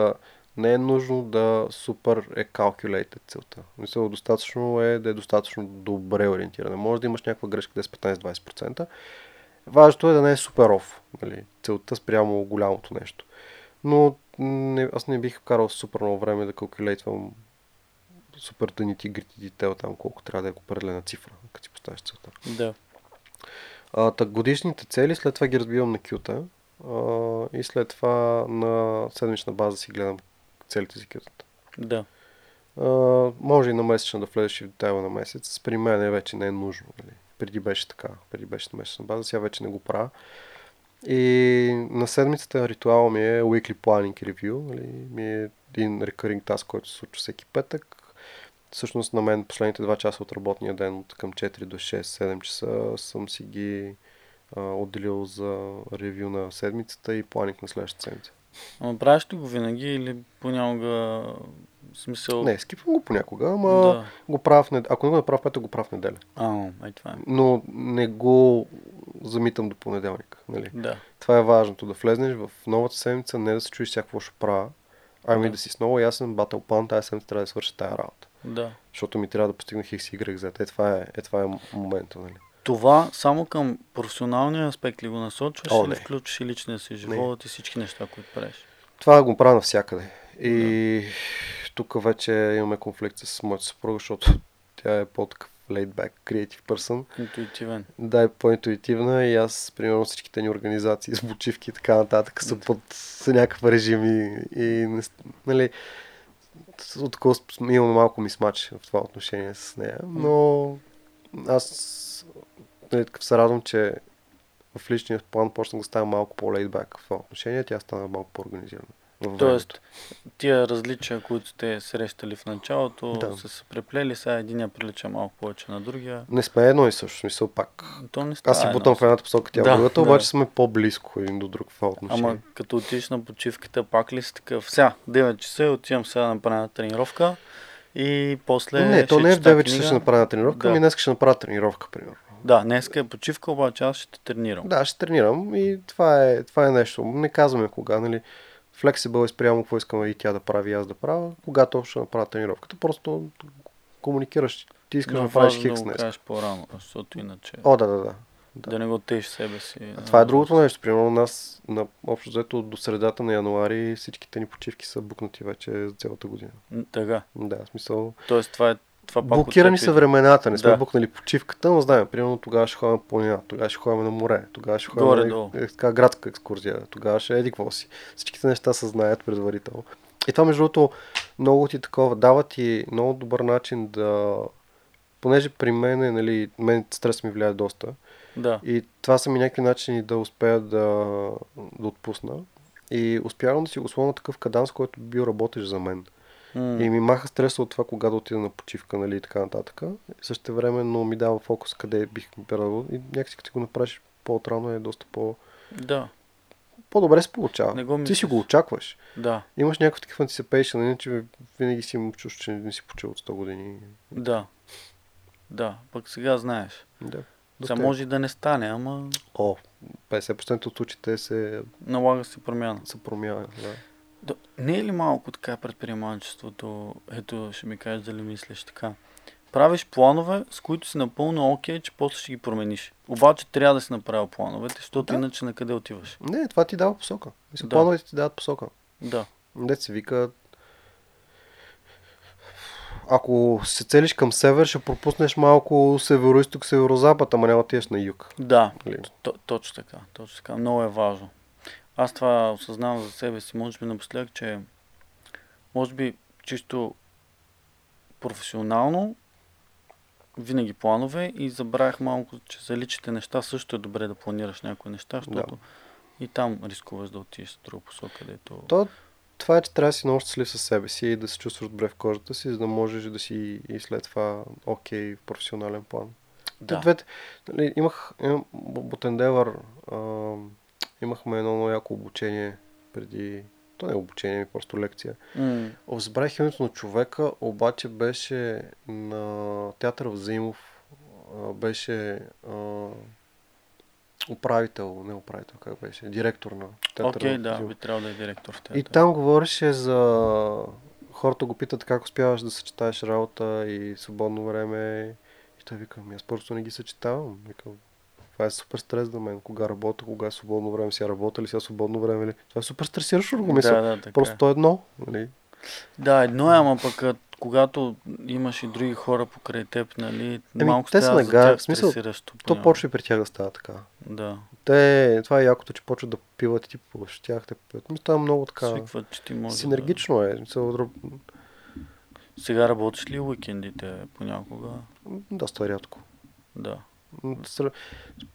не е нужно да супер е calculated целта. Мисля, достатъчно е да е достатъчно добре ориентирана. Може да имаш някаква грешка 10, 15, 20%. Важното е да не е супер оф. Нали? Целта спрямо голямото нещо. Но не, аз не бих вкарал супер много време да калкулейтвам супер да ни ти грити детел там колко трябва да е определена цифра, като си поставиш целта. Да. А, так годишните цели, след това ги разбивам на кюта а, и след това на седмична база си гледам целите за кютата. Да. А, може и на месечна да влезеш и в детайла на месец. При мен вече не е нужно. Нали? Преди беше така. Преди беше на месечна база, сега вече не го правя. И на седмицата ритуал ми е weekly planning review. Нали? Ми е един recurring task, който се случва всеки петък. Всъщност на мен последните 2 часа от работния ден, от към 4 до 6-7 часа, съм си ги а, отделил за ревю на седмицата и планинг на следващата седмица. Ама правиш ли го винаги или понякога смисъл... Не, скипвам го понякога, ама Да. го правя в неделя. Ако не го направя в петък, го правя в неделя. А, ай това е. но не го замитам до понеделник. Нали? Да. Това е важното, да влезнеш в новата седмица, не да се чуеш какво ще правя, ами Да. да. си с много ясен батъл план, тази седмица трябва да свърша тая работа. Да. Защото ми трябва да постигна X, Y, Z. Е, това е, е, това е момента. Нали? Това само към професионалния аспект ли го насочваш О, или не. включваш и личния си живот и всички неща, които правиш? Това го правя навсякъде. И тук вече имаме конфликт с моята съпруга, защото тя е по-такъв laid-back, creative person. Интуитивен. Да, е по-интуитивна и аз, примерно, всичките ни организации с и така нататък са под някакъв режим и, и не нали, от такова имаме малко мисмач в това отношение с нея, но аз нали, се радвам, че в личния план почнах да става малко по-лейтбак в това отношение, тя стана малко по-организирана. Тоест, тия различия, които сте срещали в началото, Да. са се преплели, сега единия прилича малко повече на другия. Не сме едно и също, смисъл пак. То не става Аз си бутам в едната посока, тя в Да, другата, да. обаче сме по-близко един до друг в това отношение. Ама като отидеш на почивката, пак ли си такъв? Сега, 9 часа, отивам сега да направя тренировка и после Не, то не е в чета 9 часа ще направя тренировка, Да. ами днес ще направя тренировка, примерно. Да, днеска е почивка, обаче аз ще тренирам. Да, ще тренирам и това е, това е нещо. Не казваме кога, нали. Flexible е спрямо какво искаме и тя да прави, и аз да правя. Когато ще направя тренировката, просто комуникираш. Ти искаш Но да направиш хикс да днес. кажеш по-рано, защото иначе О, да, да, да. Да. не го тееш себе си. А това е другото нещо. Примерно у нас на общо взето до средата на януари всичките ни почивки са букнати вече за цялата година. Така. Да, в смисъл. Тоест това е това пак Блокирани са времената, не сме Да. букнали почивката, но знаем, примерно тогава ще ходим по планина, тогава ще ходим на море, тогава ще ходим Горе-долу. на е, така, градска екскурзия, тогава ще еди си. Всичките неща се знаят предварително. И това, между другото, много ти такова, дава ти много добър начин да... Понеже при мен, е, нали, мен стрес ми влияе доста. Да. И това са ми някакви начини да успея да, да отпусна. И успявам да си на такъв каданс, който би бил работещ за мен. М, И ми маха стреса от това, кога да отида на почивка, нали, и така нататък. Също време, но ми дава фокус къде бих радвал. И някакси като го направиш по-отрано е доста по... Да, По-добре се получава. Не го Ти си го очакваш. да, Имаш някакъв такъв anticipation, иначе винаги си му чуш, че не си почил от 100 години. да. Да, пък сега знаеш. Да. Сега Доста е. може и да не стане, ама О, 50% от случаите се, налага се промяна. се промяна. Да. Да, не е ли малко така предприемачеството? Ето, ще ми кажеш дали мислиш така. Правиш планове, с които си напълно окей, че после ще ги промениш. Обаче трябва да си направил плановете, защото Да. иначе на къде отиваш. Не, това ти дава посока. Мисля, Да. плановете ти дават посока. Да, Дет се вика... Ако се целиш към север, ще пропуснеш малко северо-исток, северо-запад, ама няма да отидеш на юг. да, Нали? т- точно така, точно така. Много е важно. Аз това осъзнавам за себе си, може би напоследък, че може би чисто професионално винаги планове и забравях малко, че за личните неща също е добре да планираш някои неща, защото и там рискуваш да отидеш в друга посока, където... То, това е, че трябва да си много щастлив със себе си и да се чувстваш добре в кожата си, за да можеш да си и след това окей в професионален план. Да. Двете, нали, имах, имам, Бутендевър, а, имахме едно много яко обучение преди то не е обучение, ми просто лекция. О, Забравих името на човека, обаче беше на театър в Заимов. а, Беше а, управител, не управител, как беше, директор на театъра. Окей, в да, би трябвало да е директор в И театър. там говореше за... Хората го питат как успяваш да съчетаеш работа и свободно време. И той вика, ми аз просто не ги съчетавам. Викам, това е супер стрес за мен. Кога работя, кога е свободно време, сега работа ли, сега свободно време ли. Това е супер стресиращо го мисля. Да, да, така. Просто е. то е едно. Нали? Да, едно е, ама пък когато имаш и други хора покрай теб, нали, Еми, малко те са става на за гара. тях В смисъл. То почва и при тях да става така. Да. Те, това е якото, че почват да пиват и ти пиваш тях. Те пиват. Мисля, това е много така. Свикват, че ти може Синергично е. Мисъл, да... Сега работиш ли уикендите понякога? доста рядко. Да.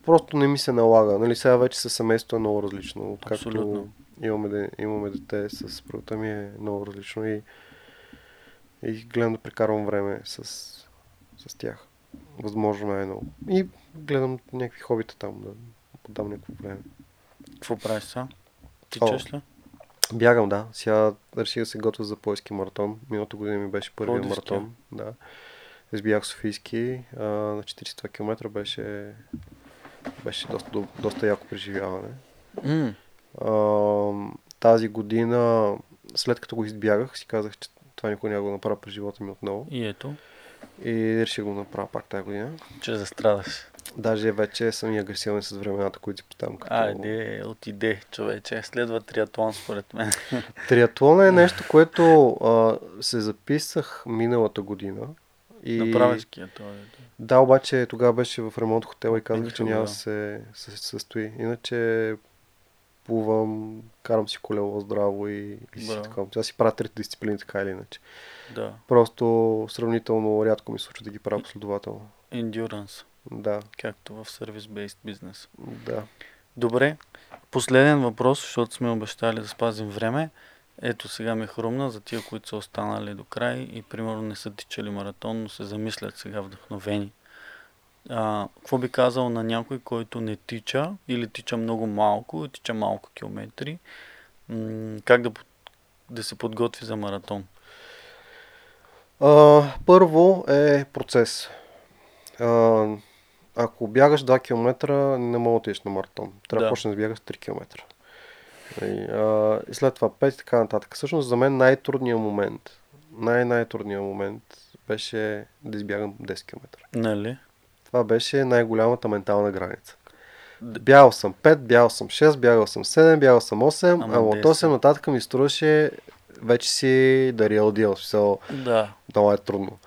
Просто не ми се налага. Нали, сега вече със семейството е много различно. Откакто Абсолютно. имаме, имаме дете с съпругата ми е много различно и, и гледам да прекарвам време с, с тях. Възможно най-много. И гледам някакви хобита там да подам някакво време. Какво правиш сега? Тичаш ли? Бягам, да. Сега реших да се готвя за поиски маратон. Миналата година ми беше първият маратон. Да. Избягах Софийски. А, на 42 км беше, беше доста, до- доста яко преживяване. М, А, тази година, след като го избягах, си казах, че това никога няма го направя през живота ми отново. И ето, И реших го направя пак тази година. че застрадаш. Даже вече съм и агресивен с времената, които си поставям като... Айде, отиде, човече. Следва триатлон, според мен. Триатлон е нещо, което а, се записах миналата година. И... Направи ския, той е. Да, обаче тогава беше в ремонт хотела и казах, че няма да се състои. Иначе плувам, карам си колело здраво и, и си Браво. така. Сега си правя трите дисциплини така или иначе. Да. Просто сравнително рядко ми случва да ги правя последователно. Endurance, Да, както в service-based бизнес. да. Добре, последен въпрос, защото сме обещали да спазим време. Ето сега ми хрумна за тия, които са останали до край и примерно не са тичали маратон, но се замислят сега вдъхновени. А, какво би казал на някой, който не тича или тича много малко, тича малко километри, м- как да, да се подготви за маратон? А, първо е процес. А, ако бягаш 2 км, не мога да отидеш на маратон. Трябва да Да. почнеш да бягаш 3 км. И, а, и след това 5 и така нататък. Всъщност за мен най-трудният момент, най-най-трудният момент беше да избягам 10 км. Нали? Това беше най-голямата ментална граница. Бягал съм 5, бягал съм 6, бягал съм 7, бягал съм 8, Ама ама от 10. 8 нататък ми струваше вече си да реал дил. Смисъл, Да. много е трудно.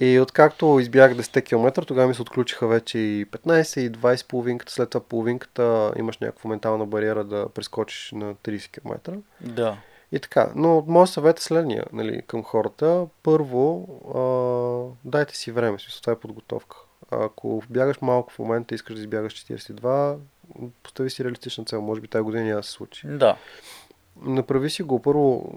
И откакто избягах 10 км, тогава ми се отключиха вече и 15 и 20 половинката. След това половинката имаш някаква ментална бариера да прескочиш на 30 км. Да. И така. Но моят съвет е следния нали, към хората. Първо, а, дайте си време. Смисъл, това е подготовка. Ако бягаш малко в момента и искаш да избягаш 42, постави си реалистична цел. Може би тази година няма да се случи. Да. Направи си го. Първо,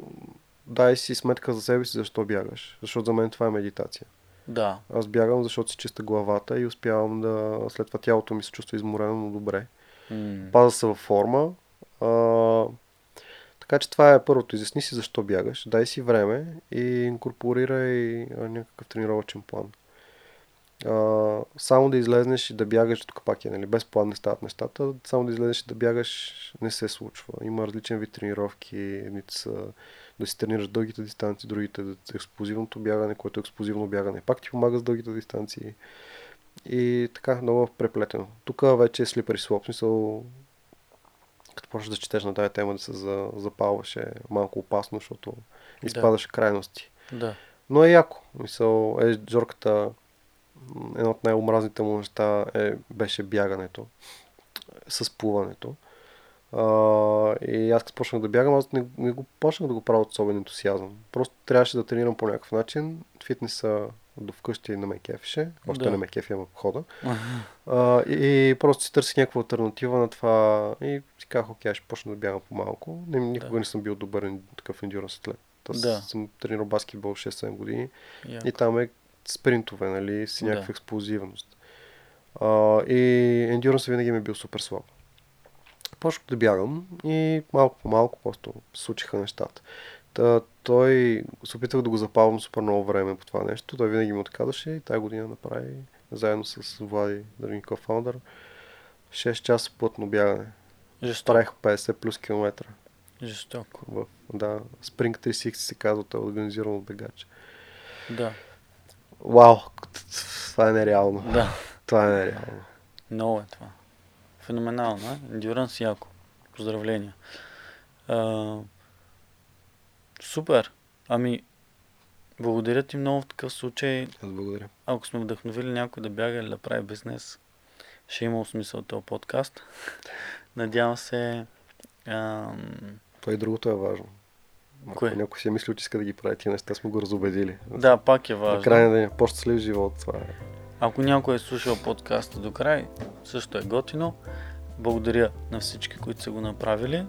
дай си сметка за себе си защо бягаш. Защото за мен това е медитация. Да. Аз бягам, защото си чиста главата и успявам да... След това тялото ми се чувства изморено, но добре. М, Паза се във форма. А, така че това е първото. Изясни си защо бягаш. Дай си време и инкорпорирай някакъв тренировачен план. А, само да излезнеш и да бягаш, тук пак е, нали, без план не стават нещата, само да излезеш и да бягаш не се случва. Има различен вид тренировки, едните са да си тренираш дългите дистанции, другите да експлозивното бягане, което е експлозивно бягане. Пак ти помага с дългите дистанции. И така, много преплетено. Тук вече е слипери слоп, смисъл като почнеш да четеш на тази тема да се за, запалваш е малко опасно, защото изпадаш в крайности. да. Но е яко. Мисъл, е, Джорката, м, едно от най-омразните му неща е, беше бягането с плуването. А, и аз като почнах да бягам, аз не, не го почнах да го правя от особен ентусиазъм. Просто трябваше да тренирам по някакъв начин. Фитнеса до вкъщи не ме кефеше. Още Да. не ме кефи, ама хода. А, и, и просто си търсих някаква альтернатива на това и си казах, окей, ще почна да бягам по-малко. Никога Да. не съм бил добър такъв ендюранс атлет. Аз Да. съм тренирал баскетбол 6-7 години Яко. и там е спринтове, нали, с Да. някаква експлозивност. А, и ендюранс винаги ми е бил супер слаб. започнах да бягам и малко по малко просто случиха нещата. Та, той се опитах да го запавам супер много време по това нещо. Той винаги му отказваше и тази година направи заедно с Влади Дърников фаундър 6 часа плътно бягане. Жестоко. Правих 50 плюс километра. Жестоко. В, да, Spring 360 се казва, той е организиран от бегач. Да. Вау, това е нереално. Да. Това е нереално. Много е това. Феноменално, е? Endurance яко. Поздравления. А, супер. Ами, благодаря ти много в такъв случай. Аз благодаря. Ако сме вдъхновили някой да бяга или да прави бизнес, ще има смисъл този подкаст. Надявам се... Ам... Това и другото е важно. Ако Кое? някой си е мислил, че иска да ги прави тия неща, сме го разобедили. Да, пак е важно. края на деня, по-щастлив живот, това е. Ако някой е слушал подкаста до край, също е готино. Благодаря на всички, които са го направили.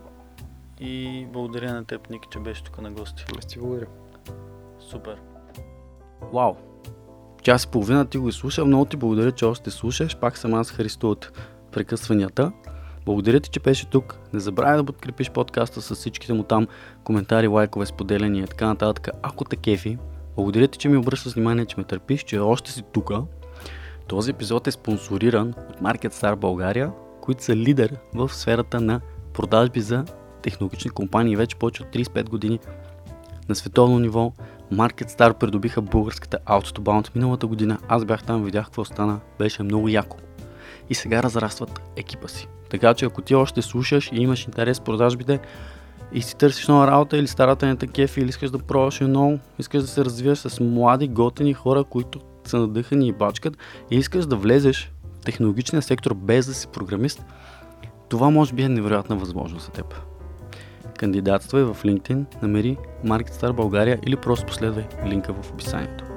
И благодаря на теб, Ники, че беше тук на гости. Аз ти благодаря. Супер. Вау! Час и половина ти го изслушал. Много ти благодаря, че още слушаш. Пак съм аз Христо от прекъсванията. Благодаря ти, че беше тук. Не забравяй да подкрепиш подкаста с всичките му там коментари, лайкове, споделяния и така нататък. Ако те кефи, благодаря ти, че ми обръщаш внимание, че ме търпиш, че още си тук. Този епизод е спонсориран от Market Star България, които са лидер в сферата на продажби за технологични компании вече повече от 35 години на световно ниво. Market Star придобиха българската Autobound миналата година. Аз бях там, видях какво стана. Беше много яко. И сега разрастват екипа си. Така че ако ти още слушаш и имаш интерес в продажбите и си търсиш нова работа или старата не такъв или искаш да пробваш ново, искаш да се развиваш с млади, готини хора, които са надъхани и бачкат и искаш да влезеш в технологичния сектор без да си програмист, това може би е невероятна възможност за теб. Кандидатствай в LinkedIn, намери Market Star България или просто последвай линка в описанието.